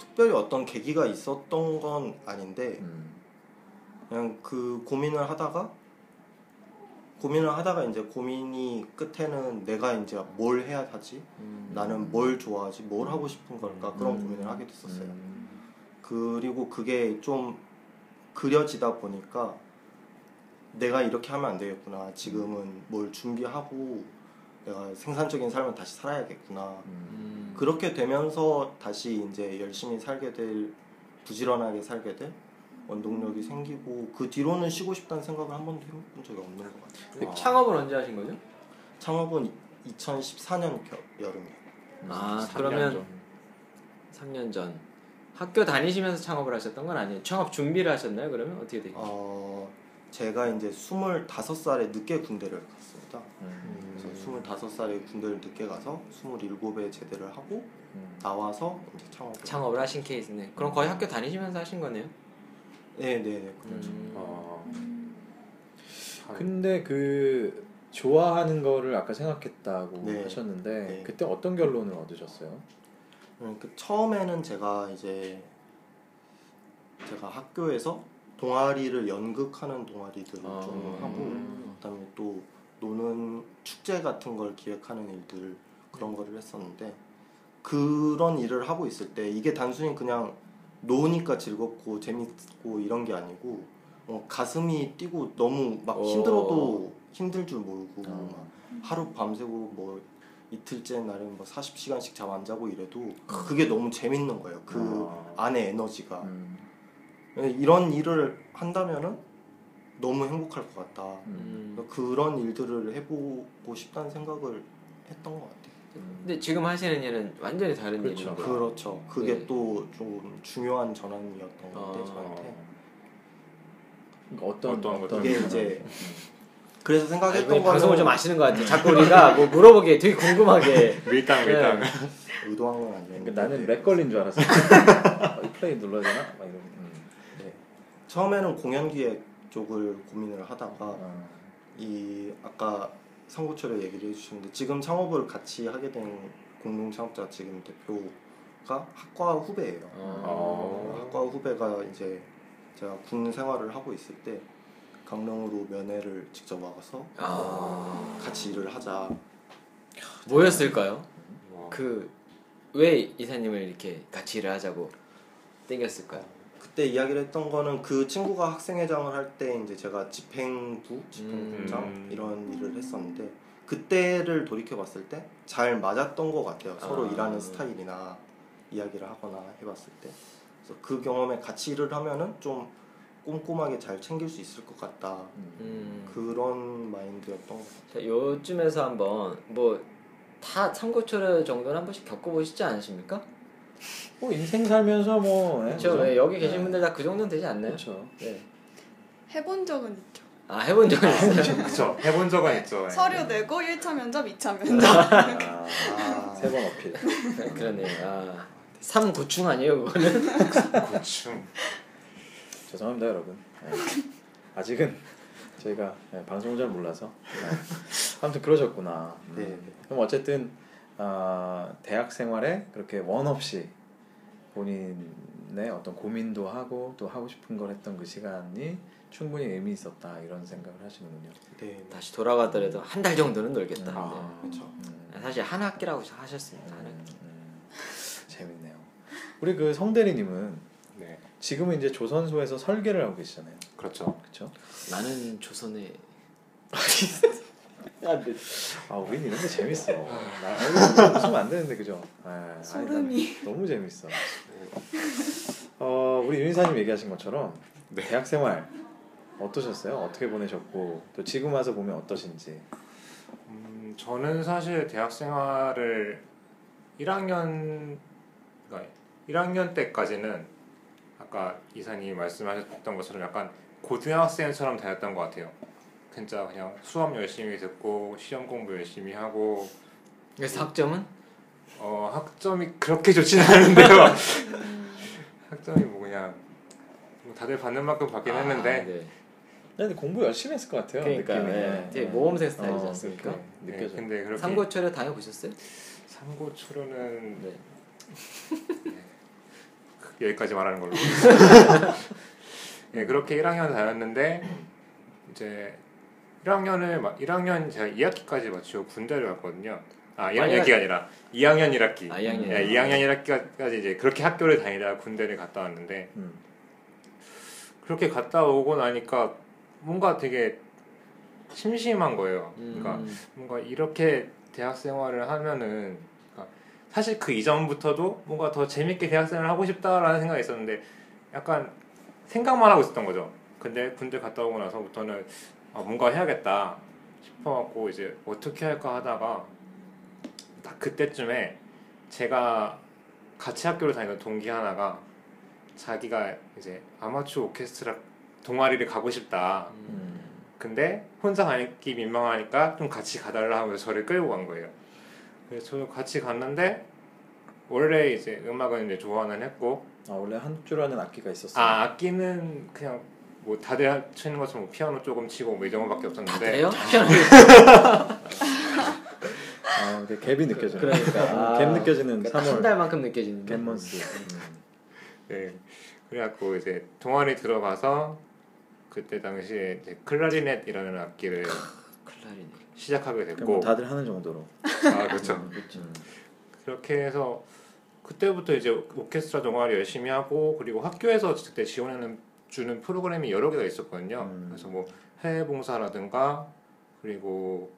특별히 어떤 계기가 있었던 건 아닌데 음. 그냥 그 고민을 하다가 고민을 하다가 이제 고민이 끝에는 내가 이제 뭘 해야 하지? 음. 나는 뭘 좋아하지? 뭘 하고 싶은 걸까? 그런 음. 고민을 하게 됐었어요. 음. 그리고 그게 좀 그려지다 보니까 내가 이렇게 하면 안 되겠구나. 지금은 뭘 준비하고 내가 생산적인 삶을 다시 살아야겠구나. 음. 음. 그렇게 되면서 다시 이제 열심히 살게 될 부지런하게 살게 될 원동력이 생기고 그 뒤로는 쉬고 싶다는 생각을 한 번도 해본 적이 없는 것 같아요. 그 창업을 언제 하신 거죠? 창업은 2014년 여름에. 아, 3년 그러면- 전. 3년 전 학교 다니시면서 창업을 하셨던 건 아니에요? 창업 준비를 하셨나요? 그러면 어떻게 돼요? 어 제가 이제 25살에 늦게 군대를 갔습니다. 음. 그래서 25살에 군대를 늦게 가서 27에 제대를 하고 음. 나와서 이제 창업을. 창업을 하신 케이스네. 그럼 거의 학교 다니시면서 하신 거네요. 네, 네, 네. 그렇죠. 음. 어. 아, 근데 그 좋아하는 거를 아까 생각했다고 네. 하셨는데 네. 그때 어떤 결론을 얻으셨어요? 그러니까 처음에는 제가 이제 제가 학교에서 동아리를 연극하는 동아리들을 아. 좀 하고 그다음에 또 노는 축제 같은 걸 기획하는 일들 그런 거를 했었는데 그런 일을 하고 있을 때 이게 단순히 그냥 노니까 즐겁고 재밌고 이런 게 아니고 어, 가슴이 뛰고 너무 막 어. 힘들어도 힘들 줄 모르고 어. 막 하루 밤새고 뭐 이틀째 날은 뭐 40시간씩 잠 안 자고 이래도 그게 너무 재밌는 거예요. 그 어. 안에 에너지가 음. 이런 일을 한다면은 너무 행복할 것 같다. 음. 음. 그런 일들을 해보고 싶다는 생각을 했던 것 같아요. 근데 지금 하시는 일은 완전히 다른 그렇죠. 일인데. 그렇죠. 그게 네. 또좀 중요한 전환이었던 것 같아요. 어. 저한테. 그러니까 어떤 어떤 어떤 이게 이제 그래서 아, 생각했던 거는 방송을 좀 아시는 것 같아요. 자꾸 우리가 뭐 물어보기에 되게 궁금하게. 밀당 밀당. 네. 의도한 건 아니었는데 그러니까 나는 lag 걸린 줄 알았어. 어, 이 플레이 눌러야 되나? 막 이러고. 음. 네. 처음에는 공연 기획 쪽을 고민을 하다가 어. 이 아까 상고철에 얘기를 해주셨는데 지금 창업을 같이 하게 된 공동 창업자 지금 대표가 학과 후배예요. 어. 어. 학과 후배가 이제 제가 군 생활을 하고 있을 때 강릉으로 면회를 직접 와서 아 같이 일을 하자. 뭐였을까요? 뭐, 그왜 이사님을 이렇게 같이 일을 하자고 땡겼을까요? 그때 이야기를 했던 거는 그 친구가 학생회장을 할 때 이제 제가 집행부, 집행부장 음. 이런 일을 했었는데 그때를 돌이켜 봤을 때 잘 맞았던 것 같아요. 서로 아. 일하는 스타일이나 이야기를 하거나 해봤을 때. 그래서 그 경험에 같이 일을 하면은 좀 꼼꼼하게 잘 챙길 수 있을 것 같다. 음. 그런 마인드였던 것 같아요. 자, 요쯤에서 한번 뭐 다 참고초려 정도는 한 번씩 겪어보시지 않으십니까? 뭐 인생 살면서 뭐 예, 그렇죠. 예, 여기 계신 네. 분들 다 그 정도는 되지 않나요? 그렇죠. 네. 해본 적은 있죠. 아 해본 적은 있어요. 그쵸 해본 적은 있죠. 예. 서류 내고 1차 면접, 2차 면접. 아, 아, 세번 어필. 그러네요. 아, 삼고충 아니에요 그거는? 고충. 죄송합니다 여러분. 예. 아직은 저희가 예, 방송을 잘 몰라서. 예. 아무튼 그러셨구나. 음. 네, 네. 그럼 어쨌든 아, 대학 생활에 그렇게 원 없이 본인의 어떤 고민도 하고 또 하고 싶은 걸 했던 그 시간이 충분히 의미 있었다 이런 생각을 하시는군요. 네. 다시 돌아가더라도 한 달 정도는 놀겠다. 아, 네. 그렇죠. 음. 사실 한 학기라고 하셨습니다. 한 학기. 음, 재밌네요. 우리 그 성대리님은 네 지금은 이제 조선소에서 설계를 하고 계시잖아요. 그렇죠. 그렇죠? 나는 조선의 아, 우린 이런 게 재밌어. 나 웃으면 안 되는데 그죠? 아, 아니, 소름이. 난 너무 재밌어. 어, 우리 윤사님 얘기하신 것처럼 네. 대학 생활 어떠셨어요? 어떻게 보내셨고 또 지금 와서 보면 어떠신지. 음, 저는 사실 대학 생활을 1학년 그러니까 1학년 때까지는 아까 이사님이 말씀하셨던 것처럼 약간 고등학생처럼 다녔던 것 같아요. 진짜 그냥 수업 열심히 듣고 시험 공부 열심히 하고 그래서 학점은 어, 학점이 그렇게 좋지는 않은데요. 학점이 뭐 그냥 뭐 다들 받는 만큼 받긴 아, 했는데 네. 근데 공부 열심히 했을 것 같아요. 그러니까. 네. 되게 네. 모범생 스타일이지 어, 않습니까? 네, 느껴져. 근데 그렇게 삼고초려 다녀보셨어요? 삼고초려는 네. 여기까지 말하는 걸로. 예, 그렇게 1학년 다녔는데 이제 1학년을 막 1학년 제가 2학기까지 마치고 군대를 갔거든요. 아, 1학년이 아니라 2학년 1학기. 아, 2학년. 예, 2학년 1학기까지 이제 그렇게 학교를 다니다가 군대를 갔다 왔는데 음. 그렇게 갔다 오고 나니까 뭔가 되게 심심한 거예요. 그러니까 음. 뭔가 이렇게 대학 생활을 하면은 그러니까 사실 그 이전부터도 뭔가 더 재밌게 대학 생활을 하고 싶다라는 생각이 있었는데 약간 생각만 하고 있었던 거죠. 근데 군대 갔다 오고 나서부터는 아, 뭔가 해야겠다 싶어갖고 이제 어떻게 할까 하다가 딱 그때쯤에 제가 같이 학교를 다니던 동기 하나가 자기가 이제 아마추어 오케스트라 동아리를 가고 싶다. 음. 근데 혼자 가기 민망하니까 좀 같이 가달라 하면서 저를 끌고 간 거예요. 그래서 저도 같이 갔는데 원래 이제 음악은 이제 좋아는 했고 아 원래 한줄 아는 악기가 있었어요. 아 악기는 그냥 뭐 다들 치는 것처럼 뭐 피아노 조금 치고 뭐 이 정도밖에 다 없었는데 돼요? 아, 그 갭이 느껴져요. 그러니까 아, 갭 느껴지는 그러니까 한 3월 달만큼 느껴지는데. 갭먼스. 음. 네 그래갖고 이제 동아리 들어가서 그때 당시에 이제 클라리넷이라는 악기를 클라리넷. 시작하게 됐고 뭐 다들 하는 정도로. 아 그렇죠 음, 그렇죠. 그렇게 해서 그때부터 이제 오케스트라 동아리 열심히 하고 그리고 학교에서 그때 지원하는 주는 프로그램이 여러 개가 있었거든요. 음. 그래서 뭐 해외 봉사라든가 그리고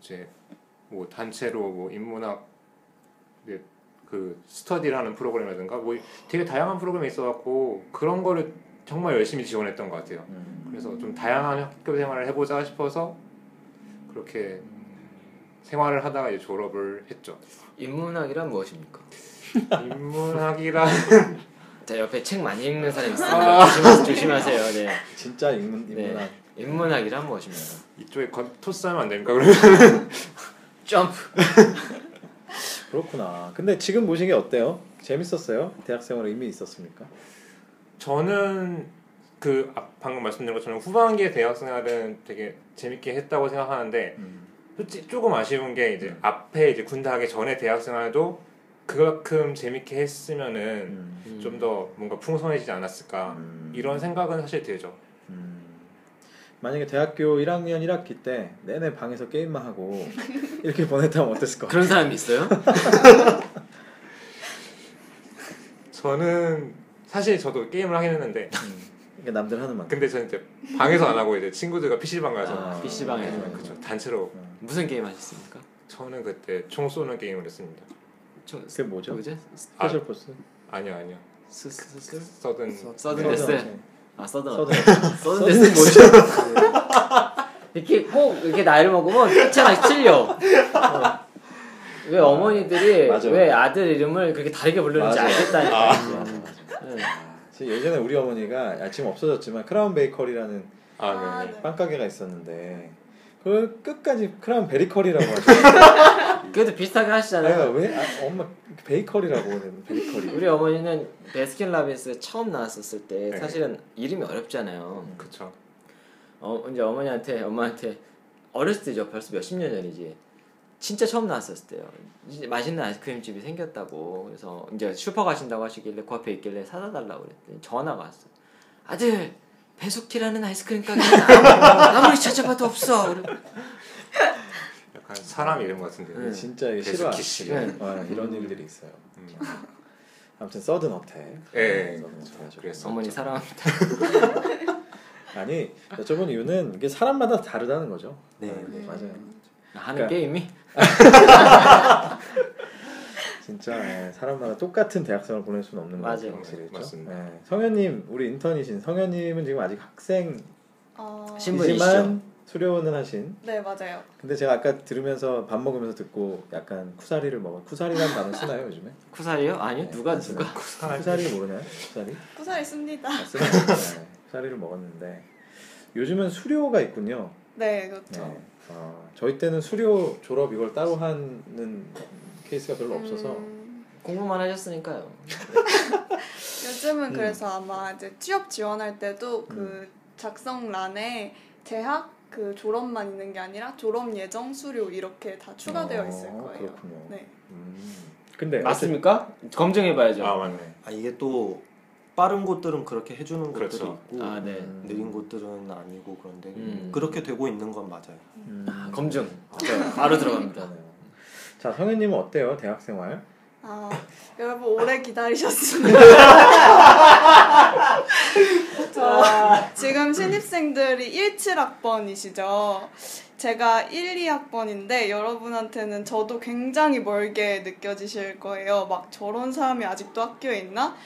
이제 뭐 단체로 뭐 인문학 이제 그 스터디를 하는 프로그램이라든가 뭐 되게 다양한 프로그램이 있어갖고 그런 거를 정말 열심히 지원했던 것 같아요. 음. 그래서 좀 다양한 학교 생활을 해보자 싶어서 그렇게 생활을 하다가 이제 졸업을 했죠. 인문학이란 무엇입니까? 인문학이라 자 옆에 책 많이 읽는 사람 있습니다. 조심하, 조심하세요. 네. 진짜 인문 네. 인문학. 인문학이란 무엇입니까? 이쪽에 건, 토스하면 안 됩니까? 그러면 점프. 그렇구나. 근데 지금 보신 게 어때요? 재밌었어요? 대학 생활에 의미 있었습니까? 저는 그 아, 방금 말씀드린 것처럼 후반기에 대학 생활은 되게 재밌게 했다고 생각하는데 음. 솔직히 조금 아쉬운 게 이제 음. 앞에 이제 군대 하기 전에 대학 생활도 그만큼 재밌게 했으면은 음. 음. 좀더 뭔가 풍성해지지 않았을까 음. 이런 생각은 사실 들죠. 음. 만약에 대학교 1학년 1학기 때 내내 방에서 게임만 하고 이렇게 보냈다면 어땠을 것 같아요? 그런 사람이 있어요? 저는 사실 저도 게임을 하긴 했는데 그러니까 남들 하는 만큼. 근데 저는 이제 방에서 안 하고 이제 친구들과 PC방 가서 아, PC방에 네. 그렇죠 단체로 음. 무슨 게임 하셨습니까? 저는 그때 총 쏘는 게임을 했습니다. 저 그게 뭐죠? 뭐지? 스페셜 포스? 아니요 아니요 스스스 서든 서든 서든 데스. 아 서든 서든 데스 뭐죠? 이렇게 꼭 이렇게 나이를 먹으면 하나씩 틀려. 어. 왜 어머니들이 맞아. 왜 아들 이름을 그렇게 다르게 부르는지 맞아. 알겠다니까. 맞아. 제가 예전에 우리 어머니가 아, 지금 없어졌지만 크라운 베이커리라는 아 아, 네. 네. 빵 가게가 있었는데 그걸 끝까지 크라운 베이커리라고 하시더라고요. 그래도 비슷하게 하시잖아요. 왜 아, 엄마 베이커리라고 해 베이커리. 우리 어머니는 베스킨라빈스 처음 나왔었을 때 네. 사실은 이름이 어렵잖아요. 그렇죠. 어 이제 어머니한테 엄마한테 어렸을 때죠 벌써 몇십 년 전이지 진짜 처음 나왔었을 때요 이제 맛있는 아이스크림 집이 생겼다고 그래서 이제 슈퍼 가신다고 하시길래 그 앞에 있길래 사다 달라고 그랬더니 전화가 왔어 아들 배숙티라는 아이스크림 가게는 아무- 아무리 찾아봐도 없어. 약간 사람 이름 같은데. 네. 진짜 이게 베스키 싫어하시는 씨. 어, 이런 일들이 있어요. 음. 아무튼 서든 어택. 예, 하셨고. 그랬어. 어머니 사랑합니다 아니 여쭤본 이유는 이게 사람마다 다르다는 거죠. 네, 네, 맞아요. 하는 그러니까- 게임이 진짜 예, 사람마다 똑같은 대학생을 보낼 수는 없는 맞아요. 거죠. 확실히? 맞습니다. 예. 성현님 우리 인턴이신 성현님은 지금 아직 학생이지만 어, 신분이시죠? 수료는 하신. 네 맞아요. 근데 제가 아까 들으면서 밥 먹으면서 듣고 약간 쿠사리를 먹어. 쿠사리라는 단어 쓰나요 요즘에? 쿠사리요? 아니요 누가 누가 쿠사리 모르나요? 쿠사리? 쿠사리 씁니다. 아? 네, 쿠사리를 먹었는데 요즘은 수료가 있군요. 네 그렇죠. 네. 어, 저희 때는 수료 졸업 이걸 따로 하는 케이스가 별로 없어서 음, 공부만 하셨으니까요 요즘은 음. 그래서 아마 이제 취업 지원할 때도 그 작성란에 대학 그 졸업만 있는 게 아니라 졸업 예정 수료 이렇게 다 추가되어 있을 어, 거예요. 그렇군요. 네. 음. 근데 맞습니까? 검증해봐야죠 아 맞네. 아 이게 또 빠른 곳들은 그렇게 해주는 그렇죠. 곳들이 있고 아 네. 음. 느린 곳들은 아니고 그런데 음. 그렇게 되고 있는 건 맞아요. 음. 아, 검증 바로 들어갑니다. 자 성현님은 어때요 대학 생활? 아 여러분 오래 기다리셨습니다. 저 지금 신입생들이 17학번이시죠. 제가 1, 2학번인데 여러분한테는 저도 굉장히 멀게 느껴지실 거예요. 막 저런 사람이 아직도 학교에 있나?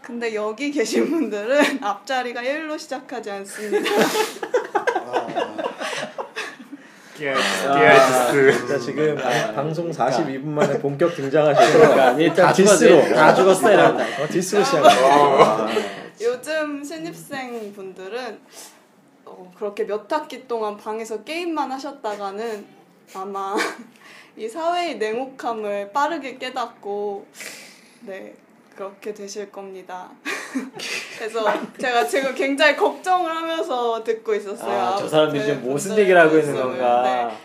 근데 여기 계신 분들은 앞자리가 1로 시작하지 않습니다. 깨아스. 자 지금 아, 방- 방송 그러니까. 42분 만에 본격 등장하셔서 그러니까 일단. 디스로 다 죽었어 이러다 어, 디스로 시작해요. 요즘 신입생 분들은 어, 그렇게 몇 학기 동안 방에서 게임만 하셨다가는 아마 이 사회의 냉혹함을 빠르게 깨닫고 네 그렇게 되실 겁니다. 그래서 제가 지금 굉장히 걱정을 하면서 듣고 있었어요. 아, 저 사람들이 네, 지금 무슨 분들 얘기를 하고 있는. 건가?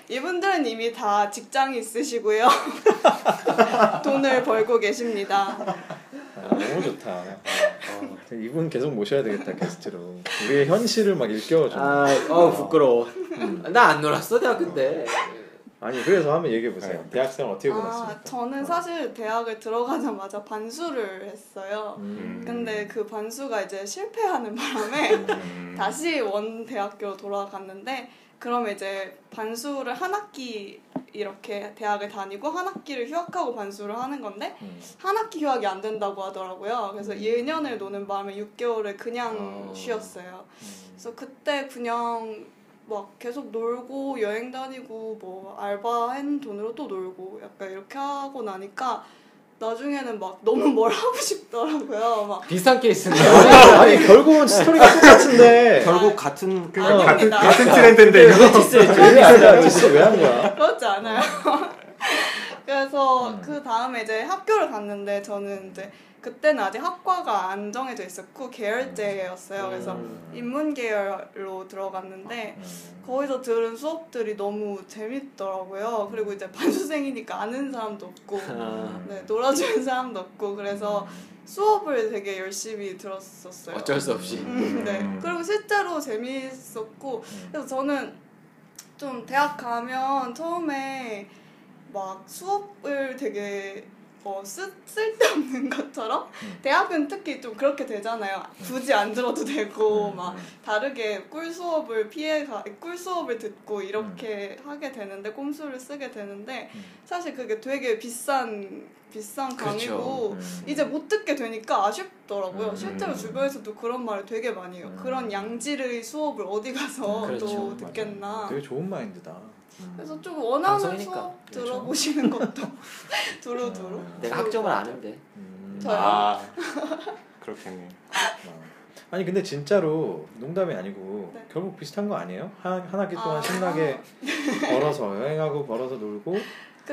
네. 이분들은 이미 다 직장이 있으시고요. 돈을 벌고 계십니다. 아, 너무 좋다. 어, 이분 계속 모셔야 되겠다 게스트로. 우리의 현실을 막 일깨워줘. 아, 어 부끄러워. 나 안 놀았어 대학교 때. 아니 그래서 한번 얘기해 보세요. 네. 대학생 어떻게 아, 보냈습니까? 저는 사실 대학을 들어가자마자 반수를 했어요. 음. 근데 그 반수가 이제 실패하는 바람에 음. 다시 원 대학교로 돌아갔는데 그러면 이제 반수를 한 학기 이렇게 대학을 다니고 한 학기를 휴학하고 반수를 하는 건데 음. 한 학기 휴학이 안 된다고 하더라고요. 그래서 1년을 노는 바람에 6개월을 그냥 어. 쉬었어요. 음. 그래서 그때 그냥 막 계속 놀고 여행 다니고 뭐 알바한 돈으로 또 놀고 약간 이렇게 하고 나니까 나중에는 막 너무 뭘 하고 싶더라고요. 막 비슷한 케이스인데. 아니 결국은 스토리가 똑같은데. 결국 같은 그 아, 같은 아닙니다. 같은 트렌드인데 이거. 디스했죠. 왜한 거야? 그렇지 않아요. 그 그래서 음. 그 다음에 이제 학교를 갔는데 저는 이제 그때는 아직 학과가 안 정해져 있었고 계열제였어요. 그래서 음. 인문 계열로 들어갔는데 음. 거기서 들은 수업들이 너무 재밌더라고요. 그리고 이제 반수생이니까 아는 사람도 없고 아, 네, 놀아주는 사람도 없고 그래서 음. 수업을 되게 열심히 들었었어요. 어쩔 수 없이. 음, 네. 음. 그리고 실제로 재밌었고 음. 그래서 저는 좀 대학 가면 처음에 막 수업을 되게 어, 쓰, 쓸데없는 것처럼 음. 대학은 특히 좀 그렇게 되잖아요. 굳이 안 들어도 되고 음, 막 음. 다르게 꿀 수업을 피해가 꿀 수업을 듣고 이렇게 하게 되는데 꼼수를 쓰게 되는데 음. 사실 그게 되게 비싼 비싼 그렇죠. 강의고 음. 이제 못 듣게 되니까 아쉽더라고요. 음. 실제로 주변에서도 그런 말을 되게 많이 해요. 음. 그런 양질의 수업을 어디 가서 그렇죠. 또 맞아. 듣겠나. 되게 좋은 마인드다. 음. 그래서 좀 원하는 방송이니까. 그렇죠. 들어보시는 것도 두루두루. 음. 내가 학점을 것 아는데. 음. 저요? 아 그렇겠네. 어. 아니 근데 진짜로 농담이 아니고 네. 결국 비슷한 거 아니에요? 한, 한 학기 동안 아. 신나게 걸어서 여행하고 걸어서 놀고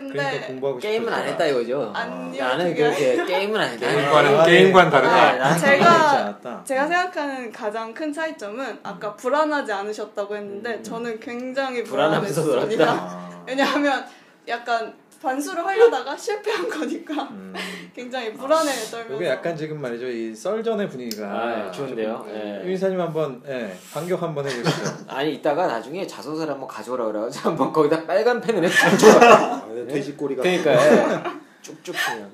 그러니까 근데 공부하고 게임은 안 싶으니까. 했다 이거죠. 아니요, 나는 그게 그렇게 게임은 안 했다. 게임과는 아, 네. 게임과는 다르다. 아, 난 제가-. 제가 생각하는 가장 큰 차이점은 아까 불안하지 않으셨다고 했는데 음. 저는 굉장히 불안하면서. 아. 왜냐하면 약간 반수를 하려다가 실패한 거니까 음. 굉장히 불안해 떨면서. 이게 약간 지금 말이죠 이 썰전의 분위기가 아, 좋은데요. 조금- 예. 유인사님 한번 예, 반격 한번 해보시죠. 아니 이따가 나중에 자소서를 한번 가져오라 그래가지고 한번 거기다 빨간 펜으로 쭉쭉. 아, 돼지꼬리가 그러니까 예. 쭉쭉 그냥.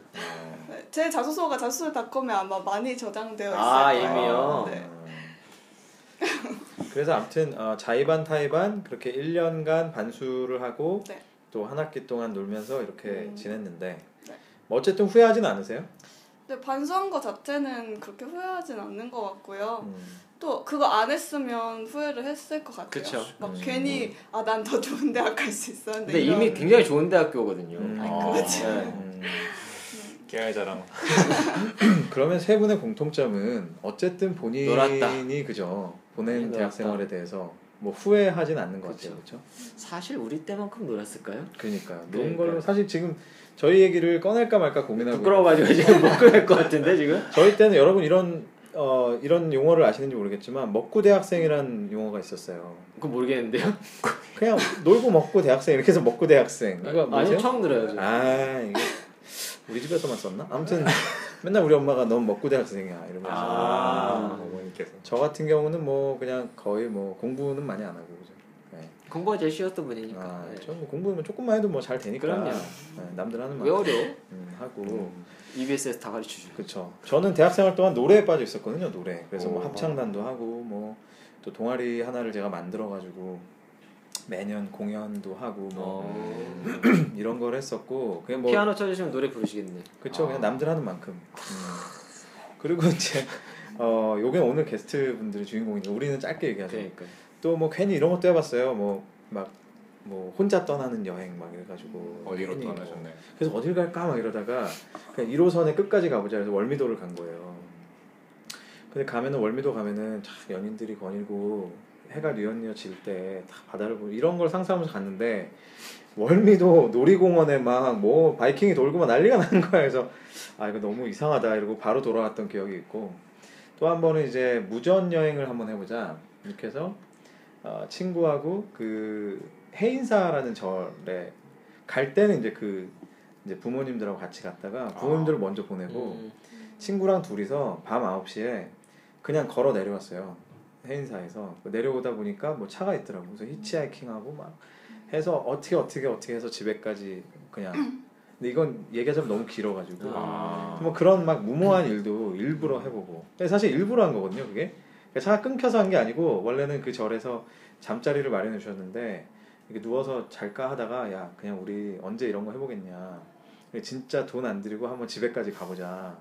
네, 제 자소서가 자소서닷컴에 아마 많이 저장되어 있어요. 아, 이미요? 네. 그래서 아무튼 어, 자의반 타의반 그렇게 1년간 반수를 하고 네. 또 한 학기 동안 놀면서 이렇게 음. 지냈는데 네. 뭐 어쨌든 후회하진 않으세요? 근데 반수한 거 자체는 그렇게 후회하진 않는 것 같고요. 음. 또 그거 안 했으면 후회를 했을 것 같아요. 그쵸. 막 음. 괜히 아 난 더 좋은 대학 갈 수 있었는데. 근데 이런- 이미 굉장히 좋은 대학교거든요. 음. 그렇지. 네. 음. 깨알 자랑. 그러면 세 분의 공통점은 어쨌든 본인이 놀았다. 그죠 보낸 놀았다. 대학 생활에 대해서 뭐 후회하진 않는 것 같아요, 그렇죠? 사실 우리 때만큼 놀았을까요? 그러니까요. 논 그러니까요. 걸로 사실 지금 저희 얘기를 꺼낼까 말까 고민하고 부끄러워가지고 지금 못 꺼낼 것 같은데 지금. 저희 때는 여러분 이런 어 이런 용어를 아시는지 모르겠지만 먹고 대학생이라는 용어가 있었어요. 그거 모르겠는데요. 그냥 놀고 먹고 대학생 이렇게 해서 먹고 대학생 이거 아니? 처음 들어요. 아 이게 우리 집에서만 썼나? 아무튼 맨날 우리 엄마가 넌 먹고 대학생이야 이러면서 아. 어머니께서. 저 같은 경우는 뭐 그냥 거의 뭐 공부는 많이 안 하고 그죠. 네. 공부가 제일 쉬웠던 분이니까. 아, 네. 저뭐 공부는 조금만 해도 뭐 잘 되니까. 그럼요. 네, 남들 하는 왜말 어려워? 음, 하고. 음. EBS에서 다 가르쳐주죠. 그렇죠. 저는 대학생활 동안 노래에 빠져 있었거든요. 노래. 그래서 뭐 오. 합창단도 하고 뭐 또 동아리 하나를 제가 만들어 가지고 매년 공연도 하고 뭐 어... 이런 걸 했었고 그냥 뭐 피아노 쳐주시면 노래 부르시겠네. 그쵸 아. 그냥 남들 하는 만큼 음. 그리고 이제 어 요게 오늘 게스트 분들이 주인공이니까 우리는 짧게 얘기하죠 그러니까. 또뭐 괜히 이런 것도 해봤어요 뭐막 뭐 혼자 떠나는 여행 막 이래가지고 어디로 괜히 뭐 떠나셨나요? 그래서 어딜 갈까 막 이러다가 그냥 1호선에 끝까지 가보자 그래서 월미도를 간 거예요 근데 가면은 월미도 가면은 참 연인들이 거닐고 해가 뉘엿뉘엿 질때다 바다를 보고 이런 걸 상상하면서 갔는데 월미도 놀이공원에 막 뭐 바이킹이 돌고 막 난리가 나는 거야 그래서 아 이거 너무 이상하다 이러고 바로 돌아왔던 기억이 있고 또 한 번은 이제 무전 여행을 한번 해보자 이렇게 해서 어, 친구하고 그 해인사라는 절에 갈 때는 이제 그 이제 부모님들하고 같이 갔다가 부모님들을 먼저 보내고 음. 친구랑 둘이서 밤 9시에 그냥 걸어 내려왔어요. 해인사에서 내려오다 보니까 뭐 차가 있더라고. 그래서 히치하이킹하고 막 해서 어떻게 어떻게 어떻게 해서 집에까지 그냥 근데 이건 얘기하자면 너무 길어가지고 아. 뭐 그런 막 무모한 일도 일부러 해보고 근데 사실 일부러 한 거거든요 그게 그러니까 차가 끊겨서 한 게 아니고 원래는 그 절에서 잠자리를 마련해 주셨는데 이렇게 누워서 잘까 하다가 야 그냥 우리 언제 이런 거 해보겠냐 진짜 돈 안 들이고 한번 집에까지 가보자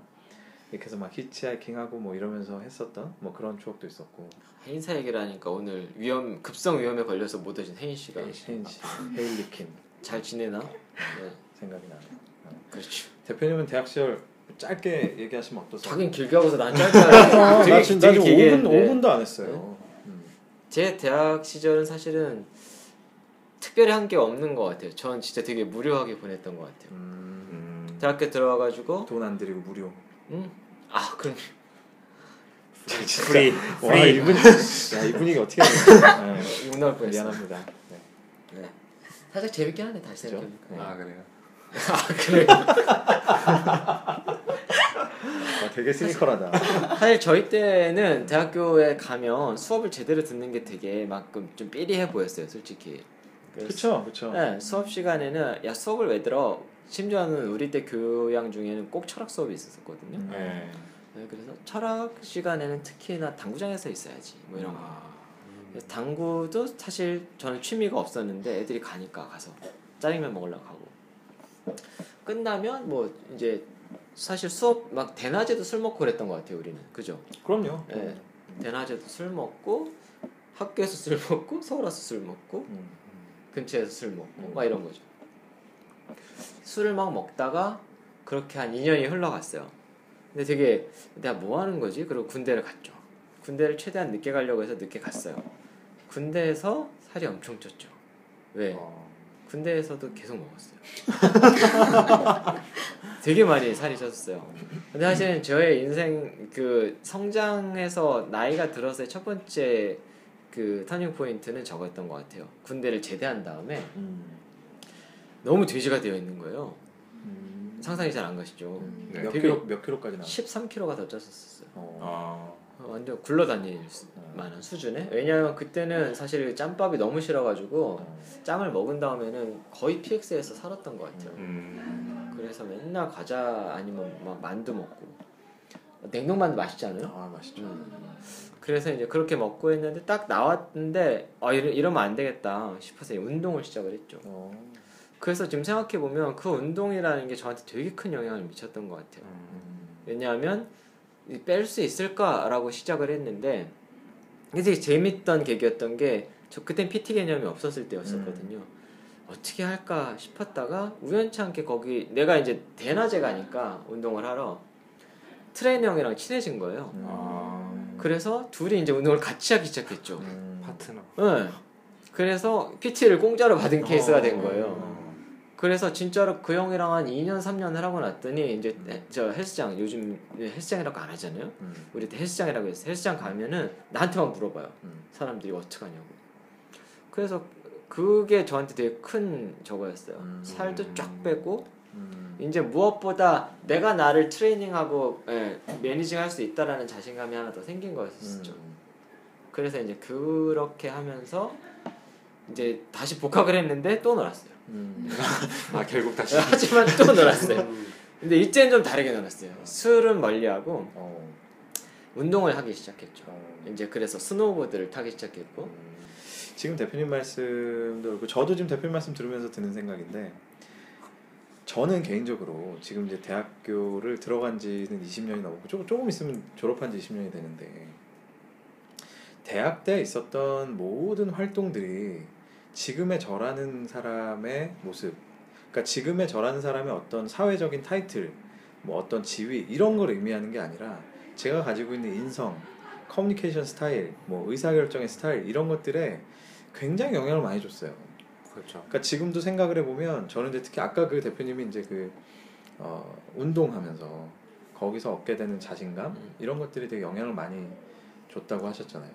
이렇게 해서 막 히치하이킹하고 뭐 이러면서 했었던 뭐 그런 추억도 있었고 해인사 얘기를 하니까 오늘 위험 급성 위험에 걸려서 못 오신 혜인 씨가 혜인 씨, 헤일리킨 잘 지내나? 네, 생각이 나네요 그렇죠. 대표님은 대학 시절 짧게 얘기하시면 어떠세요? 자긴 길게 하고서 난 짧게 하고 아, 되게, 나 지금 되게 나 지금 길게 5분, 했는데 5분도 안 했어요 음. 제 대학 시절은 사실은 특별히 한 게 없는 것 같아요. 전 진짜 되게 무료하게 보냈던 것 같아요. 음, 음, 대학교 들어와가지고 돈 안 들이고 무료. 음? 아 그럼 free 와 free 이분 야이 분위기 어떻게 해야 돼? 욕 나올 뻔했어. 미안합니다. 네. 네. 살짝 재밌긴 하네 다시 그죠? 생각해보니까. 네. 아 그래요 아 그래. 아, 되게 시니컬하다. 사실 저희 때는 대학교에 가면 수업을 제대로 듣는 게 되게 막좀 삐리해 보였어요, 솔직히. 그렇죠, 그렇죠. 네, 수업 시간에는 야 수업을 왜 들어? 심지어는 우리 때 교양 중에는 꼭 철학 수업이 있었거든요. 음. 네. 네, 그래서 철학 시간에는 특히나 당구장에서 있어야지 뭐 이런 거. 아, 그래서 당구도 사실 저는 취미가 없었는데 애들이 가니까 가서 짜장면 먹으려고 가고 끝나면 뭐 이제 사실 수업 막 대낮에도 술 먹고 그랬던 것 같아요 우리는 그죠? 그럼요. 예. 대낮에도 술 먹고 학교에서 술 먹고 서울 와서 술 먹고 음. 근처에서 술 먹고 음. 막 이런 거죠. 술을 막 먹다가 그렇게 한 2년이 흘러갔어요. 근데 되게 내가 뭐 하는 거지? 그리고 군대를 갔죠. 군대를 최대한 늦게 가려고 해서 늦게 갔어요. 군대에서 살이 엄청 쪘죠. 왜? 어. 군대에서도 계속 먹었어요. 되게 많이 살이 쪘어요. 근데 사실 저의 인생 그 성장해서 나이가 들어서의 첫 번째 그 터닝 포인트는 저거였던 것 같아요. 군대를 제대한 다음에 음. 너무 돼지가 되어 있는 거예요. 음. 상상이 잘 안 가시죠. 음. 네. 몇 킬로 몇 킬로까지 나? 13kg가 더 쪘었어요. 어. 아, 완전 굴러다닐 수- 어. 만한 수준에. 왜냐하면 그때는 사실 짬밥이 너무 싫어가지고 어. 짬을 먹은 다음에는 거의 PX에서 살았던 것 같아요. 음, 그래서 맨날 과자 아니면 막 만두 먹고 냉동 만두 맛있지 않아요? 아 맛있죠. 음. 그래서 이제 그렇게 먹고 했는데 딱 나왔는데 아 이러, 이러면 안 되겠다 싶어서 운동을 시작을 했죠. 어. 그래서 지금 생각해 보면 그 운동이라는 게 저한테 되게 큰 영향을 미쳤던 것 같아요. 음. 왜냐하면 뺄 수 있을까라고 시작을 했는데 이게 되게 재밌던 계기였던 게 저 그땐 PT 개념이 없었을 때였었거든요. 어떻게 할까 싶었다가 우연치 않게 거기 내가 이제 대낮에 가니까 운동을 하러 트레이너 형이랑 친해진 거예요. 음. 아. 그래서 둘이 이제 운동을 같이 하기 시작했죠. 음. 파트너 네. 그래서 PT를 공짜로 받은 케이스가 어. 된 거예요. 그래서 진짜로 그 형이랑 한 2년 3년을 하고 났더니 이제 저 헬스장 요즘 헬스장이라고 안 하잖아요. 음. 우리 때 헬스장이라고 해서 헬스장 가면은 나한테만 물어봐요. 음. 사람들이 어떡하냐고. 그래서 그게 저한테 되게 큰 저거였어요. 음. 살도 쫙 빼고 음. 이제 무엇보다 내가 나를 트레이닝하고 예, managing 할 수 있다라는 자신감이 하나 더 생긴 거였었죠. 음. 그래서 이제 그렇게 하면서 이제 다시 복학을 했는데 또 놀았어요. 음. 아 결국 다시 하지만 또 놀았어요. 근데 이제는 좀 다르게 놀았어요. 술은 멀리하고 어. 운동을 하기 시작했죠. 어. 이제 그래서 스노우보드를 타기 시작했고 음. 지금 대표님 말씀도 그렇고 저도 지금 대표님 말씀 들으면서 드는 생각인데 저는 개인적으로 지금 이제 대학교를 들어간 지는 20년이 넘고 조금, 조금 있으면 졸업한 지 20년이 되는데 대학 때 있었던 모든 활동들이 지금의 저라는 사람의 모습 그러니까 지금의 저라는 사람의 어떤 사회적인 타이틀 뭐 어떤 지위 이런 걸 의미하는 게 아니라 제가 가지고 있는 인성 커뮤니케이션 스타일 뭐 의사결정의 스타일 이런 것들에 굉장히 영향을 많이 줬어요 그렇죠 그러니까 지금도 생각을 해보면 저는 이제 특히 아까 그 대표님이 이제 그 어, 운동하면서 거기서 얻게 되는 자신감 음. 이런 것들이 되게 영향을 많이 줬다고 하셨잖아요.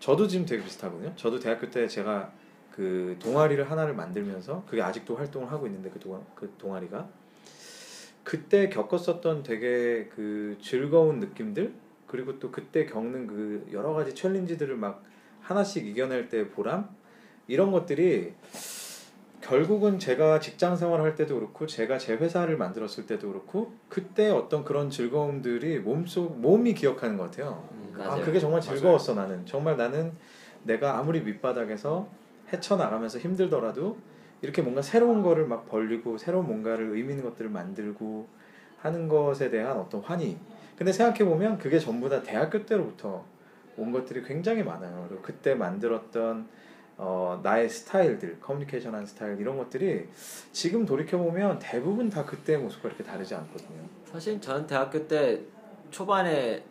저도 지금 되게 비슷하거든요. 저도 대학교 때 제가 그 동아리를 하나를 만들면서 그게 아직도 활동을 하고 있는데 그, 동, 그 동아리가 그때 겪었었던 되게 그 즐거운 느낌들 그리고 또 그때 겪는 그 여러 가지 챌린지들을 막 하나씩 이겨낼 때 보람 이런 것들이 결국은 제가 직장 생활을 할 때도 그렇고 제가 제 회사를 만들었을 때도 그렇고 그때 어떤 그런 즐거움들이 몸속 몸이 기억하는 것 같아요. 음, 아 맞아요. 그게 정말 맞아요. 즐거웠어 나는 정말 나는 내가 아무리 밑바닥에서 헤쳐나가면서 힘들더라도 이렇게 뭔가 새로운 거를 막 벌리고 새로운 뭔가를 의미 있는 것들을 만들고 하는 것에 대한 어떤 환희. 근데 생각해 보면 그게 전부 다 대학교 때로부터 온 것들이 굉장히 많아요. 그리고 그때 만들었던 어, 나의 스타일들 커뮤니케이션 한 스타일 이런 것들이 지금 돌이켜 보면 대부분 다 그때의 모습과 이렇게 다르지 않거든요. 사실 저는 대학교 때 초반에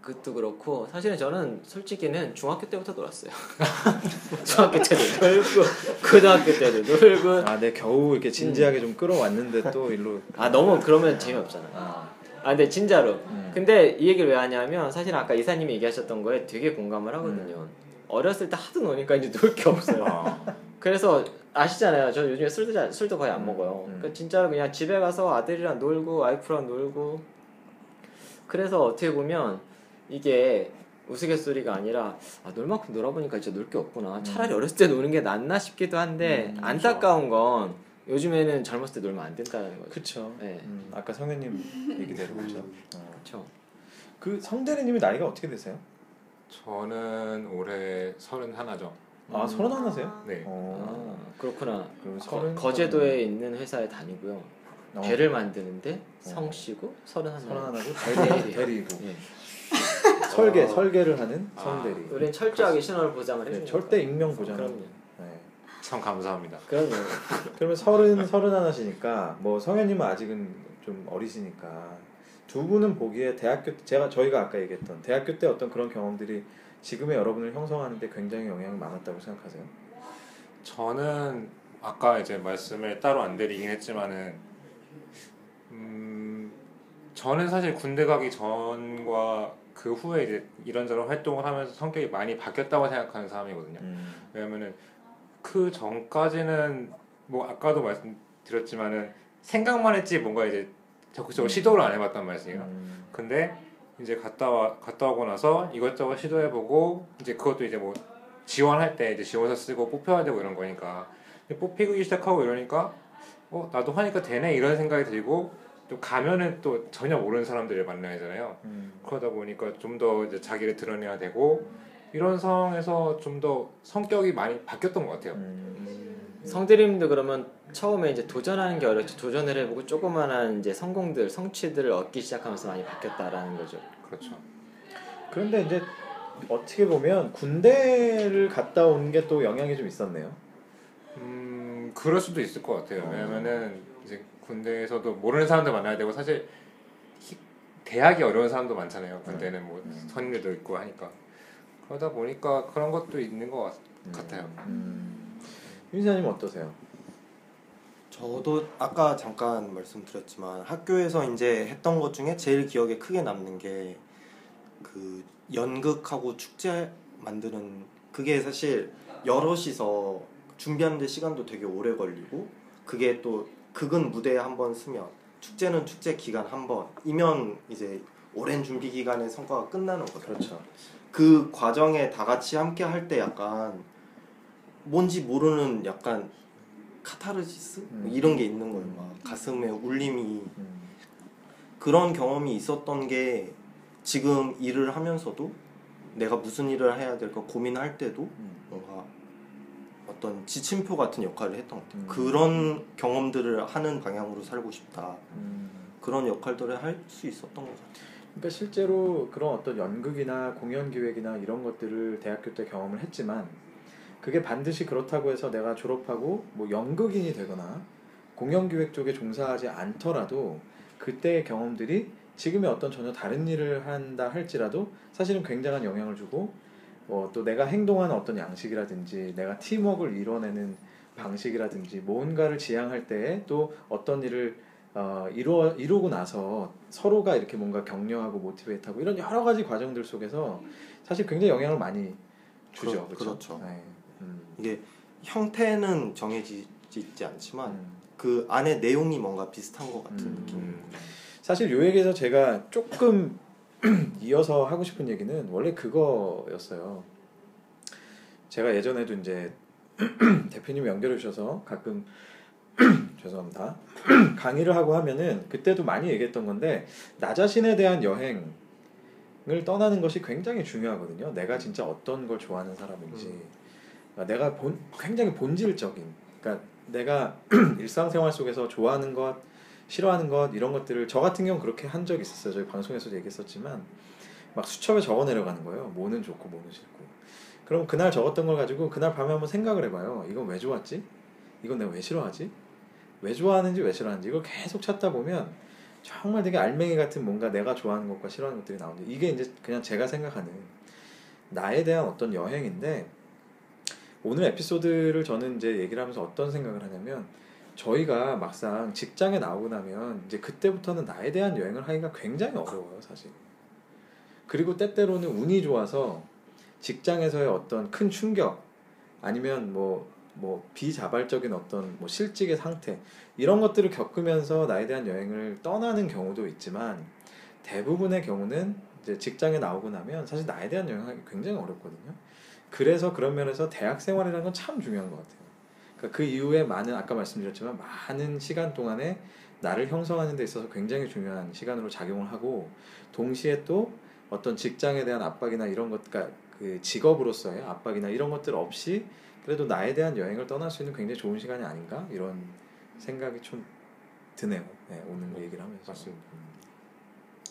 그것도 그렇고 사실은 저는 솔직히는 중학교 때부터 놀았어요. 중학교 때도 놀고 고등학교 때도 놀고 아, 내 겨우 이렇게 진지하게 좀 끌어왔는데 또 일로 아 너무 그러면 재미없잖아. 아, 아 근데 진짜로. 음. 근데 이 얘기를 왜 하냐면 사실 아까 이사님이 얘기하셨던 거에 되게 공감을 하거든요. 어렸을 때 하도 노니까 이제 놀 게 없어요. 아, 그래서 아시잖아요. 저 요즘에 술도 잘, 술도 거의 안 먹어요. 음. 그러니까 진짜로 그냥 집에 가서 아들이랑 놀고 와이프랑 놀고. 그래서 어떻게 보면 이게 우스갯소리가 아니라 아, 놀 만큼 놀아보니까 진짜 놀 게 없구나. 차라리 어렸을 때 노는 게 낫나 싶기도 한데 음, 안타까운 건 요즘에는 젊었을 때 놀면 안 된다는 거죠. 그쵸. 네. 음, 아까 성현님 얘기대로 그죠. 어. 그렇죠. 그 성대리님이 나이가 어떻게 되세요? 저는 올해 서른 하나죠. 아, 서른 하나세요? 네. 어. 아, 그렇구나. 그럼 거, 서른 거제도에 있는 회사에 다니고요. 어, 배를 만드는데 성씨고 서른 하나. 서른 하나고 대리. 대리, 대리고 예. 설계 어. 설계를 하는 아. 성대리. 우리는 철저하게 신원을 보장을 네, 해주니까. 절대 익명 보장. 그럼요. 네. 참 감사합니다. 그럼요. 그러면 서른 서른 하나시니까 뭐 성현님은 아직은 좀 어리시니까 두 분은 보기에 대학교 때- 제가 저희가 아까 얘기했던 대학교 때 어떤 그런 경험들이 지금의 여러분을 형성하는데 굉장히 영향이 많았다고 생각하세요? 저는 아까 이제 말씀을 따로 안 드리긴 했지만은 음 저는 사실 군대 가기 전과 그 후에 이제 이런저런 활동을 하면서 성격이 많이 바뀌었다고 생각하는 사람이거든요. 음. 왜냐면은 그 전까지는 뭐 아까도 말씀드렸지만은 생각만 했지 뭔가 이제 적극적으로 시도를 안 해봤단 말이에요. 음. 근데 이제 갔다 와 갔다 오고 나서 이것저것 시도해보고 이제 그것도 이제 뭐 지원할 때 이제 지원서 쓰고 뽑혀야 되고 이런 거니까 뽑히기 시작하고 이러니까 어 나도 하니까 되네 이런 생각이 들고 또 가면은 또 전혀 모르는 사람들을 만나야 하잖아요. 음. 그러다 보니까 좀 더 이제 자기를 드러내야 되고 이런 상황에서 좀 더 성격이 많이 바뀌었던 것 같아요. 음. 성대리님도 그러면 처음에 이제 도전하는 게 어렵지 도전을 해보고 조그만한 이제 성공들 성취들을 얻기 시작하면서 많이 바뀌었다라는 거죠. 그렇죠. 그런데 이제 어떻게 보면 군대를 갔다 온 게 또 영향이 좀 있었네요. 음 그럴 수도 있을 것 같아요. 어. 왜냐면은 군대에서도 모르는 사람들 만나야 되고 사실 히- 대학이 어려운 사람도 많잖아요. 군대는 뭐 음. 선임들도 있고 하니까 그러다 보니까 그런 것도 있는 것 같, 음. 같아요. 음. 윤사님 어떠세요? 저도 아까 잠깐 말씀드렸지만 학교에서 이제 했던 것 중에 제일 기억에 크게 남는 게 그 연극하고 축제 만드는 그게 사실 여럿이서 준비하는데 시간도 되게 오래 걸리고 그게 또 극은 무대에 한 번 쓰면 축제는 축제 기간 한 번이면 이제 오랜 준비 기간의 성과가 끝나는 거죠. 그렇죠. 그 과정에 다 같이 함께 할 때 약간 뭔지 모르는 약간 카타르시스 음. 뭐 이런 게 있는 거예요. 막 가슴에 울림이 음. 그런 경험이 있었던 게 지금 일을 하면서도 내가 무슨 일을 해야 될까 고민할 때도 음. 뭔가 어떤 지침표 같은 역할을 했던 것 같아요. 음. 그런 경험들을 하는 방향으로 살고 싶다. 음. 그런 역할들을 할 수 있었던 것 같아요. 그러니까 실제로 그런 어떤 연극이나 공연 기획이나 이런 것들을 대학교 때 경험을 했지만 그게 반드시 그렇다고 해서 내가 졸업하고 뭐 연극인이 되거나 공연 기획 쪽에 종사하지 않더라도 그때의 경험들이 지금의 어떤 전혀 다른 일을 한다 할지라도 사실은 굉장한 영향을 주고 뭐 또 내가 행동하는 어떤 양식이라든지 내가 팀워크를 이뤄내는 방식이라든지 뭔가를 지향할 때에 또 어떤 일을 어, 이루어 이루고 나서 서로가 이렇게 뭔가 격려하고 모티베이트하고 이런 여러 가지 과정들 속에서 사실 굉장히 영향을 많이 주죠. 그렇- 그렇죠. 그렇죠. 네. 음. 이게 형태는 정해지지 않지만 음. 그 안에 내용이 뭔가 비슷한 것 같은 음. 느낌. 음. 사실 요 얘기에서 제가 조금 이어서 하고 싶은 얘기는 원래 그거였어요. 제가 예전에도 이제 대표님 연결해 주셔서 가끔 죄송합니다. 강의를 하고 하면은 그때도 많이 얘기했던 건데 나 자신에 대한 여행을 떠나는 것이 굉장히 중요하거든요. 내가 진짜 어떤 걸 좋아하는 사람인지, 그러니까 내가 본, 굉장히 본질적인, 그러니까 내가 일상생활 속에서 좋아하는 것, 싫어하는 것 이런 것들을 저 같은 경우 그렇게 한 적이 있었어요. 저희 방송에서도 얘기했었지만 막 수첩에 적어 내려가는 거예요. 뭐는 좋고 뭐는 싫고. 그럼 그날 적었던 걸 가지고 그날 밤에 한번 생각을 해봐요. 이건 왜 좋았지? 이건 내가 왜 싫어하지? 왜 좋아하는지 왜 싫어하는지 이걸 계속 찾다 보면 정말 되게 알맹이 같은 뭔가 내가 좋아하는 것과 싫어하는 것들이 나오는데 이게 이제 그냥 제가 생각하는 나에 대한 어떤 여행인데 오늘 에피소드를 저는 이제 얘기를 하면서 어떤 생각을 하냐면 저희가 막상 직장에 나오고 나면 이제 그때부터는 나에 대한 여행을 하기가 굉장히 어려워요 사실 그리고 때때로는 운이 좋아서 직장에서의 어떤 큰 충격 아니면 뭐, 뭐 비자발적인 어떤 뭐 실직의 상태 이런 것들을 겪으면서 나에 대한 여행을 떠나는 경우도 있지만 대부분의 경우는 이제 직장에 나오고 나면 사실 나에 대한 여행하기 굉장히 어렵거든요. 그래서 그런 면에서 대학 생활이라는 건 참 중요한 것 같아요. 그러니까 그 이후에 많은 아까 말씀드렸지만 많은 시간 동안에 나를 형성하는 데 있어서 굉장히 중요한 시간으로 작용을 하고 동시에 또 어떤 직장에 대한 압박이나 이런 것, 그러니까 그 직업으로서의 압박이나 이런 것들 없이 그래도 나에 대한 여행을 떠날 수 있는 굉장히 좋은 시간이 아닌가 이런 생각이 좀 드네요. 네, 오늘 얘기를 하면서. 맞습니다.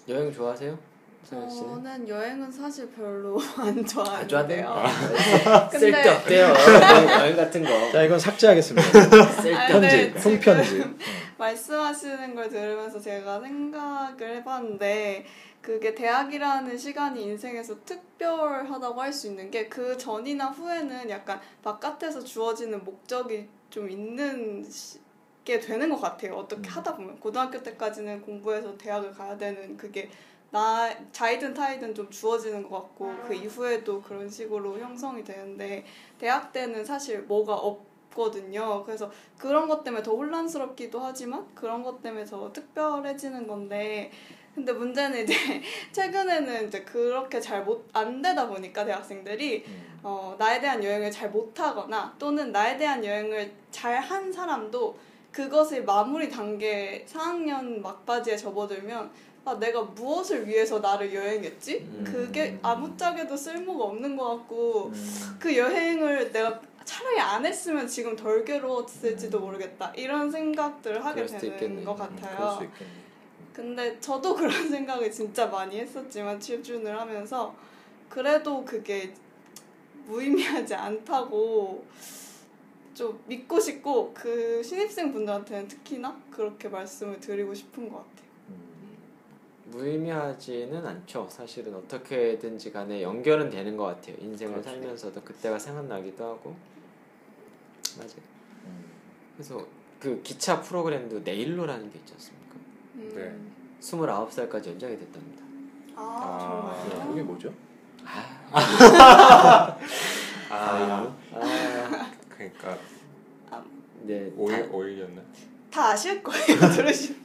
여행 좋아하세요? 저는 여행은 사실 별로 안 안 좋아하는데요. 근데- 쓸데없대요. 여행 같은 거. 자 이건 삭제하겠습니다. 아니, 편집, 근데 통편집. 네. 말씀하시는 걸 들으면서 제가 생각을 해봤는데 그게 대학이라는 시간이 인생에서 특별하다고 할 수 있는 게 그 전이나 후에는 약간 바깥에서 주어지는 목적이 좀 있는 시- 게 되는 것 같아요. 어떻게 음. 하다 보면 고등학교 때까지는 공부해서 대학을 가야 되는 그게 나 자이든 타이든 좀 주어지는 것 같고 그 이후에도 그런 식으로 형성이 되는데 대학 때는 사실 뭐가 없거든요. 그래서 그런 것 때문에 더 혼란스럽기도 하지만 그런 것 때문에 더 특별해지는 건데 근데 문제는 이제 최근에는 이제 그렇게 잘 못 안 되다 보니까 대학생들이 음. 어, 나에 대한 여행을 잘 못하거나 또는 나에 대한 여행을 잘 한 사람도 그것을 마무리 단계 4학년 막바지에 접어들면 아, 내가 무엇을 위해서 나를 여행했지? 음. 그게 아무짝에도 쓸모가 없는 것 같고 음. 그 여행을 내가 차라리 안 했으면 지금 덜 괴로웠을지도 모르겠다 이런 생각들을 하게 되는 있겠네요. 것 음, 같아요. 수 있겠네. 근데 저도 그런 생각을 진짜 많이 했었지만 취준을 하면서 그래도 그게 무의미하지 않다고 좀 믿고 싶고 그 신입생 분들한테는 특히나 그렇게 말씀을 드리고 싶은 것 같아요. 음. 무의미하지는 않죠. 사실은 어떻게든지 간에 연결은 되는 것 같아요. 인생을 그렇죠. 살면서도 그때가 생각나기도 하고. 맞아요. 음. 그래서 그 기차 프로그램도 내일로라는 게 있지 않습니까? 음. 네. 29살까지 연장이 됐답니다. 아, 아, 네, 정말요? 그게 뭐죠? 아, 아, 아, 그러니까 네. 5일 5일이었나? 다 아실 거예요 들으시면.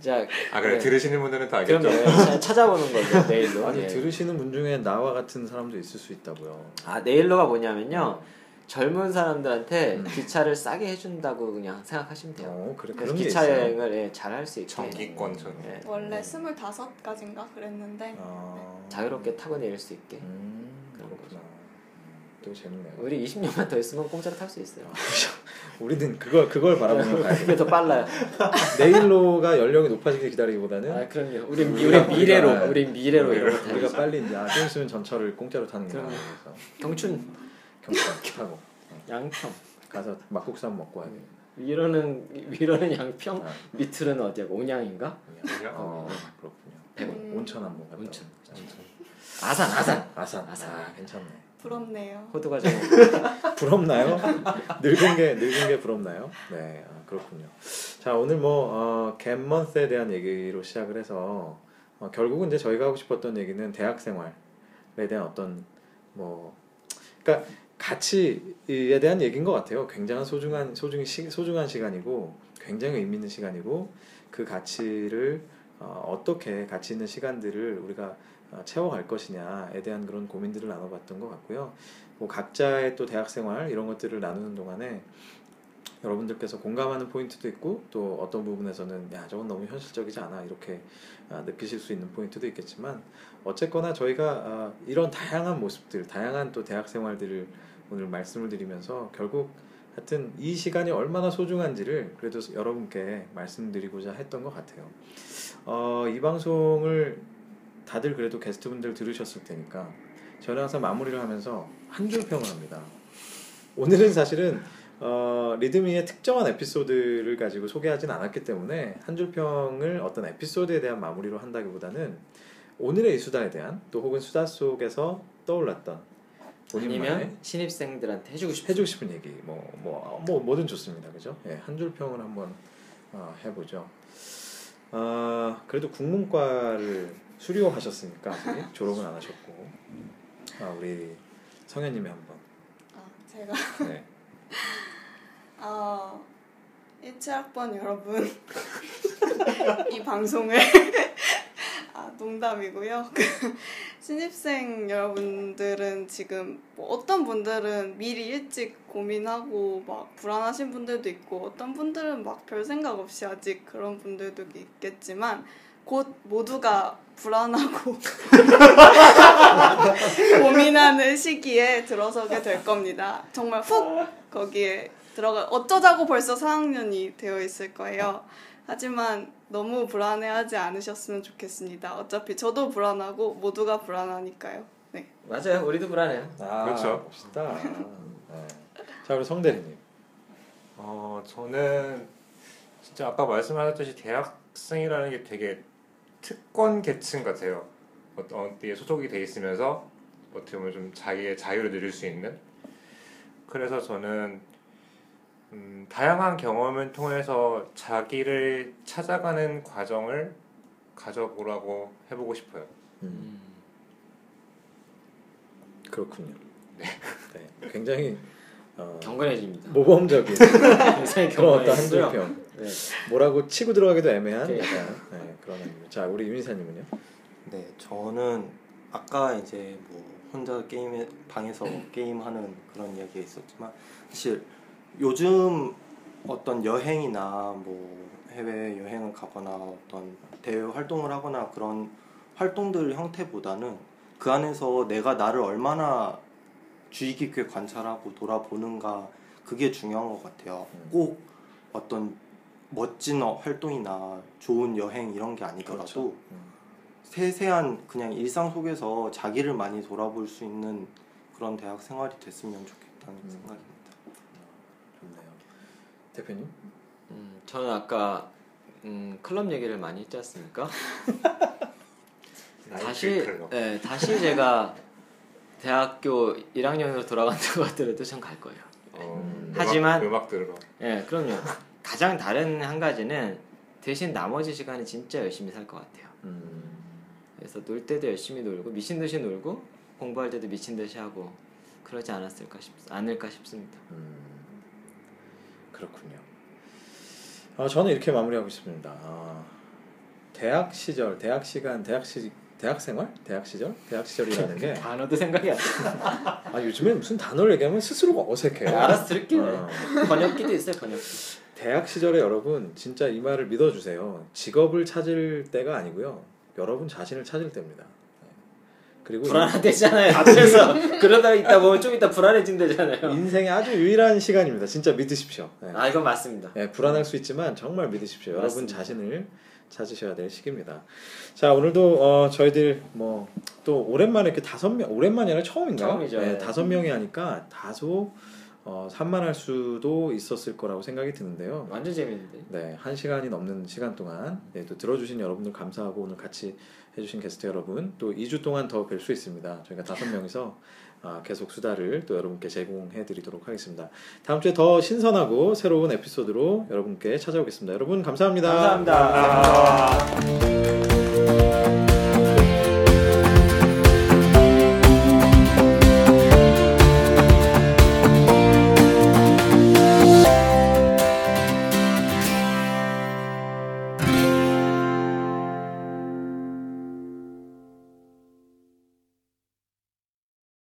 자, 아 그래 네. 들으시는 분들은 다 알겠죠. 그럼 네, 자- 찾아보는 거죠. 내일로. 아니 예. 들으시는 분 중에 나와 같은 사람도 있을 수 있다고요. 아 내일로가 뭐냐면요. 젊은 사람들한테 음. 기차를 싸게 해준다고 그냥 생각하시면 돼요. 어, 그래 그래서 기차 있어요. 여행을 예, 잘할 수 있게 정기권처럼. 예, 원래 스물다섯까지인가 그랬는데 아, 자유롭게 타고 내릴 수 있게. 음, 그런 그렇구나. 음, 되게 재밌네요. 우리 20년만 더 있으면 공짜로 탈 수 있어요. 우리는 그걸 그걸 바라보면 가야 그게 돼. 더 빨라요. 내일로가 연령이 높아지길 기다리기보다는 아 그럼요. 우리 우리 미래로 우리 미래로 우리가- 이런 거 우리가. 빨리 이제 아, 좀 있으면 전철을 공짜로 타는구나. 그럼요. 그래서 경춘 경찰 타고 양평 가서 막국수 한번 먹고 와야 돼. 위로는 위로는 양평 아, 밑으로는 어디야? 온양인가? 그냥 어, 그렇군요. 백원. 음. 온천 한번 갔다. 온천. 온천. 아산 아산 아산. 아산. 아, 괜찮네. 부럽네요. 호두가 좀 부럽나요? 늙은 게 늙은 게 부럽나요? 네, 아, 그렇군요. 자 오늘 뭐 어, 갯먼스에 대한 얘기로 시작을 해서 어, 결국은 이제 저희가 하고 싶었던 얘기는 대학 생활에 대한 어떤 뭐 그러니까 가치에 대한 얘기인 것 같아요. 굉장한 소중한 소중히 시, 소중한 시간이고 굉장히 의미 있는 시간이고 그 가치를 어, 어떻게 가치 있는 시간들을 우리가 어, 채워갈 것이냐에 대한 그런 고민들을 나눠봤던 것 같고요. 뭐 각자의 또 대학 생활 이런 것들을 나누는 동안에 여러분들께서 공감하는 포인트도 있고 또 어떤 부분에서는 야 저건 너무 현실적이지 않아 이렇게 아, 느끼실 수 있는 포인트도 있겠지만 어쨌거나 저희가 아, 이런 다양한 모습들 다양한 또 대학 생활들을 오늘 말씀을 드리면서 결국 하여튼 이 시간이 얼마나 소중한지를 그래도 여러분께 말씀드리고자 했던 것 같아요. 어, 이 방송을 다들 그래도 게스트분들 들으셨을 테니까 저는 항상 마무리를 하면서 한 줄 평을 합니다. 오늘은 사실은 어, 리드미의 특정한 에피소드를 가지고 소개하진 않았기 때문에 한 줄 평을 어떤 에피소드에 대한 마무리로 한다기보다는 오늘의 이 수다에 대한 또 혹은 수다 속에서 떠올랐던 아니면 신입생들한테 해주고 싶은 해주고 싶은 얘기 뭐뭐 뭐 뭐든 좋습니다. 그죠? 예, 한 줄 평을 한번 어, 해보죠. 어, 그래도 국문과를 수료 하셨으니까 아직 졸업은 안 하셨고. 아, 우리 성현님이 한번. 아, 제가? 네. 아 17학번 여러분. 이 방송을. 아 농담이고요. 그 신입생 여러분들은 지금 뭐 어떤 분들은 미리 일찍 고민하고 막 불안하신 분들도 있고 어떤 분들은 막 별 생각 없이 아직 그런 분들도 있겠지만 곧 모두가 불안하고 고민하는 시기에 들어서게 될 겁니다. 정말 훅 거기에 들어가 어쩌자고 벌써 4학년이 되어 있을 거예요. 하지만 너무 불안해하지 않으셨으면 좋겠습니다. 어차피 저도 불안하고 모두가 불안하니까요. 네. 맞아요. 우리도 불안해요. 아, 그렇죠. 멋있다 네. 자 우리 성대리님 어 저는 진짜 아까 말씀하셨듯이 대학생이라는 게 되게 특권 계층 같아요. 어떤 데에 소속이 돼 있으면서 어떻게 보면 좀 자기의 자유를 누릴 수 있는. 그래서 저는 음, 다양한 경험을 통해서 자기를 찾아가는 과정을 가져보라고 해보고 싶어요. 음, 그렇군요 네. 굉장히 어, 경건해집니다. 모범적인 굉장히 그런 어떤 한 경건해지고요. 줄평 네. 뭐라고 치고 들어가기도 애매한 오케이. 약간 네, 그런 의미. 자 우리 윤희사님은요 네, 저는 아까 이제 뭐 혼자 게임에 방에서 게임하는 그런 이야기가 있었지만 사실 요즘 어떤 여행이나 뭐 해외 여행을 가거나 어떤 대외 활동을 하거나 그런 활동들 형태보다는 그 안에서 내가 나를 얼마나 주의 깊게 관찰하고 돌아보는가 그게 중요한 것 같아요. 음. 꼭 어떤 멋진 어- 활동이나 좋은 여행 이런 게 아니더라도 그렇죠. 음. 세세한 그냥 일상 속에서 자기를 많이 돌아볼 수 있는 그런 대학 생활이 됐으면 좋겠다는 음. 생각입니다. 좋네요 대표님 음, 저는 아까 음, 클럽 얘기를 많이 했지 않습니까? 다시. 네, 다시 제가 대학교 1학년으로 돌아간다고 하더라도 전 갈 거예요. 어, 음. 음악- 하지만- 음악 들으러 예, 그럼요. 가장 다른 한 가지는 대신 나머지 시간에 진짜 열심히 살 것 같아요. 음, 그래서 놀 때도 열심히 놀고 미친 듯이 놀고 공부할 때도 미친 듯이 하고 그러지 않았을까 싶 않을까 싶습니다. 음, 그렇군요 어, 저는 이렇게 마무리하고 싶습니다 아, 대학 시절 대학 시간 대학 시 대학 생활 대학 시절 대학 시절이라는 게 단어도 생각이 안 나. 아 요즘에 무슨 단어를 얘기하면 스스로가 어색해요. 알아서 들을게요. 어. 번역기도 있어요, 번역기. 대학 시절에 여러분 진짜 이 말을 믿어주세요. 직업을 찾을 때가 아니고요. 여러분 자신을 찾을 때입니다. 네. 그리고 불안하대잖아요. 앞에서 그러다 있다 보면 좀 이따 불안해진대잖아요. 인생의 아주 유일한 시간입니다. 진짜 믿으십시오. 네. 아 이건 맞습니다. 네, 불안할 수 있지만 정말 믿으십시오. 여러분 맞습니다. 자신을 찾으셔야 될 시기입니다. 자 오늘도 어, 저희들 뭐 또 오랜만에 이렇게 다섯 명 오랜만이 아니라 처음인가요? 처음이죠. 네, 다섯 명이 하니까 다소 어, 산만할 수도 있었을 거라고 생각이 드는데요. 완전 재밌는데. 네, 한 시간이 넘는 시간 동안 네, 또 들어주신 여러분들 감사하고 오늘 같이 해주신 게스트 여러분 또 2주 동안 더 뵐 수 있습니다. 저희가 다섯 명이서 아, 계속 수다를 또 여러분께 제공해드리도록 하겠습니다. 다음 주에 더 신선하고 새로운 에피소드로 여러분께 찾아오겠습니다. 여러분 감사합니다. 감사합니다. 감사합니다.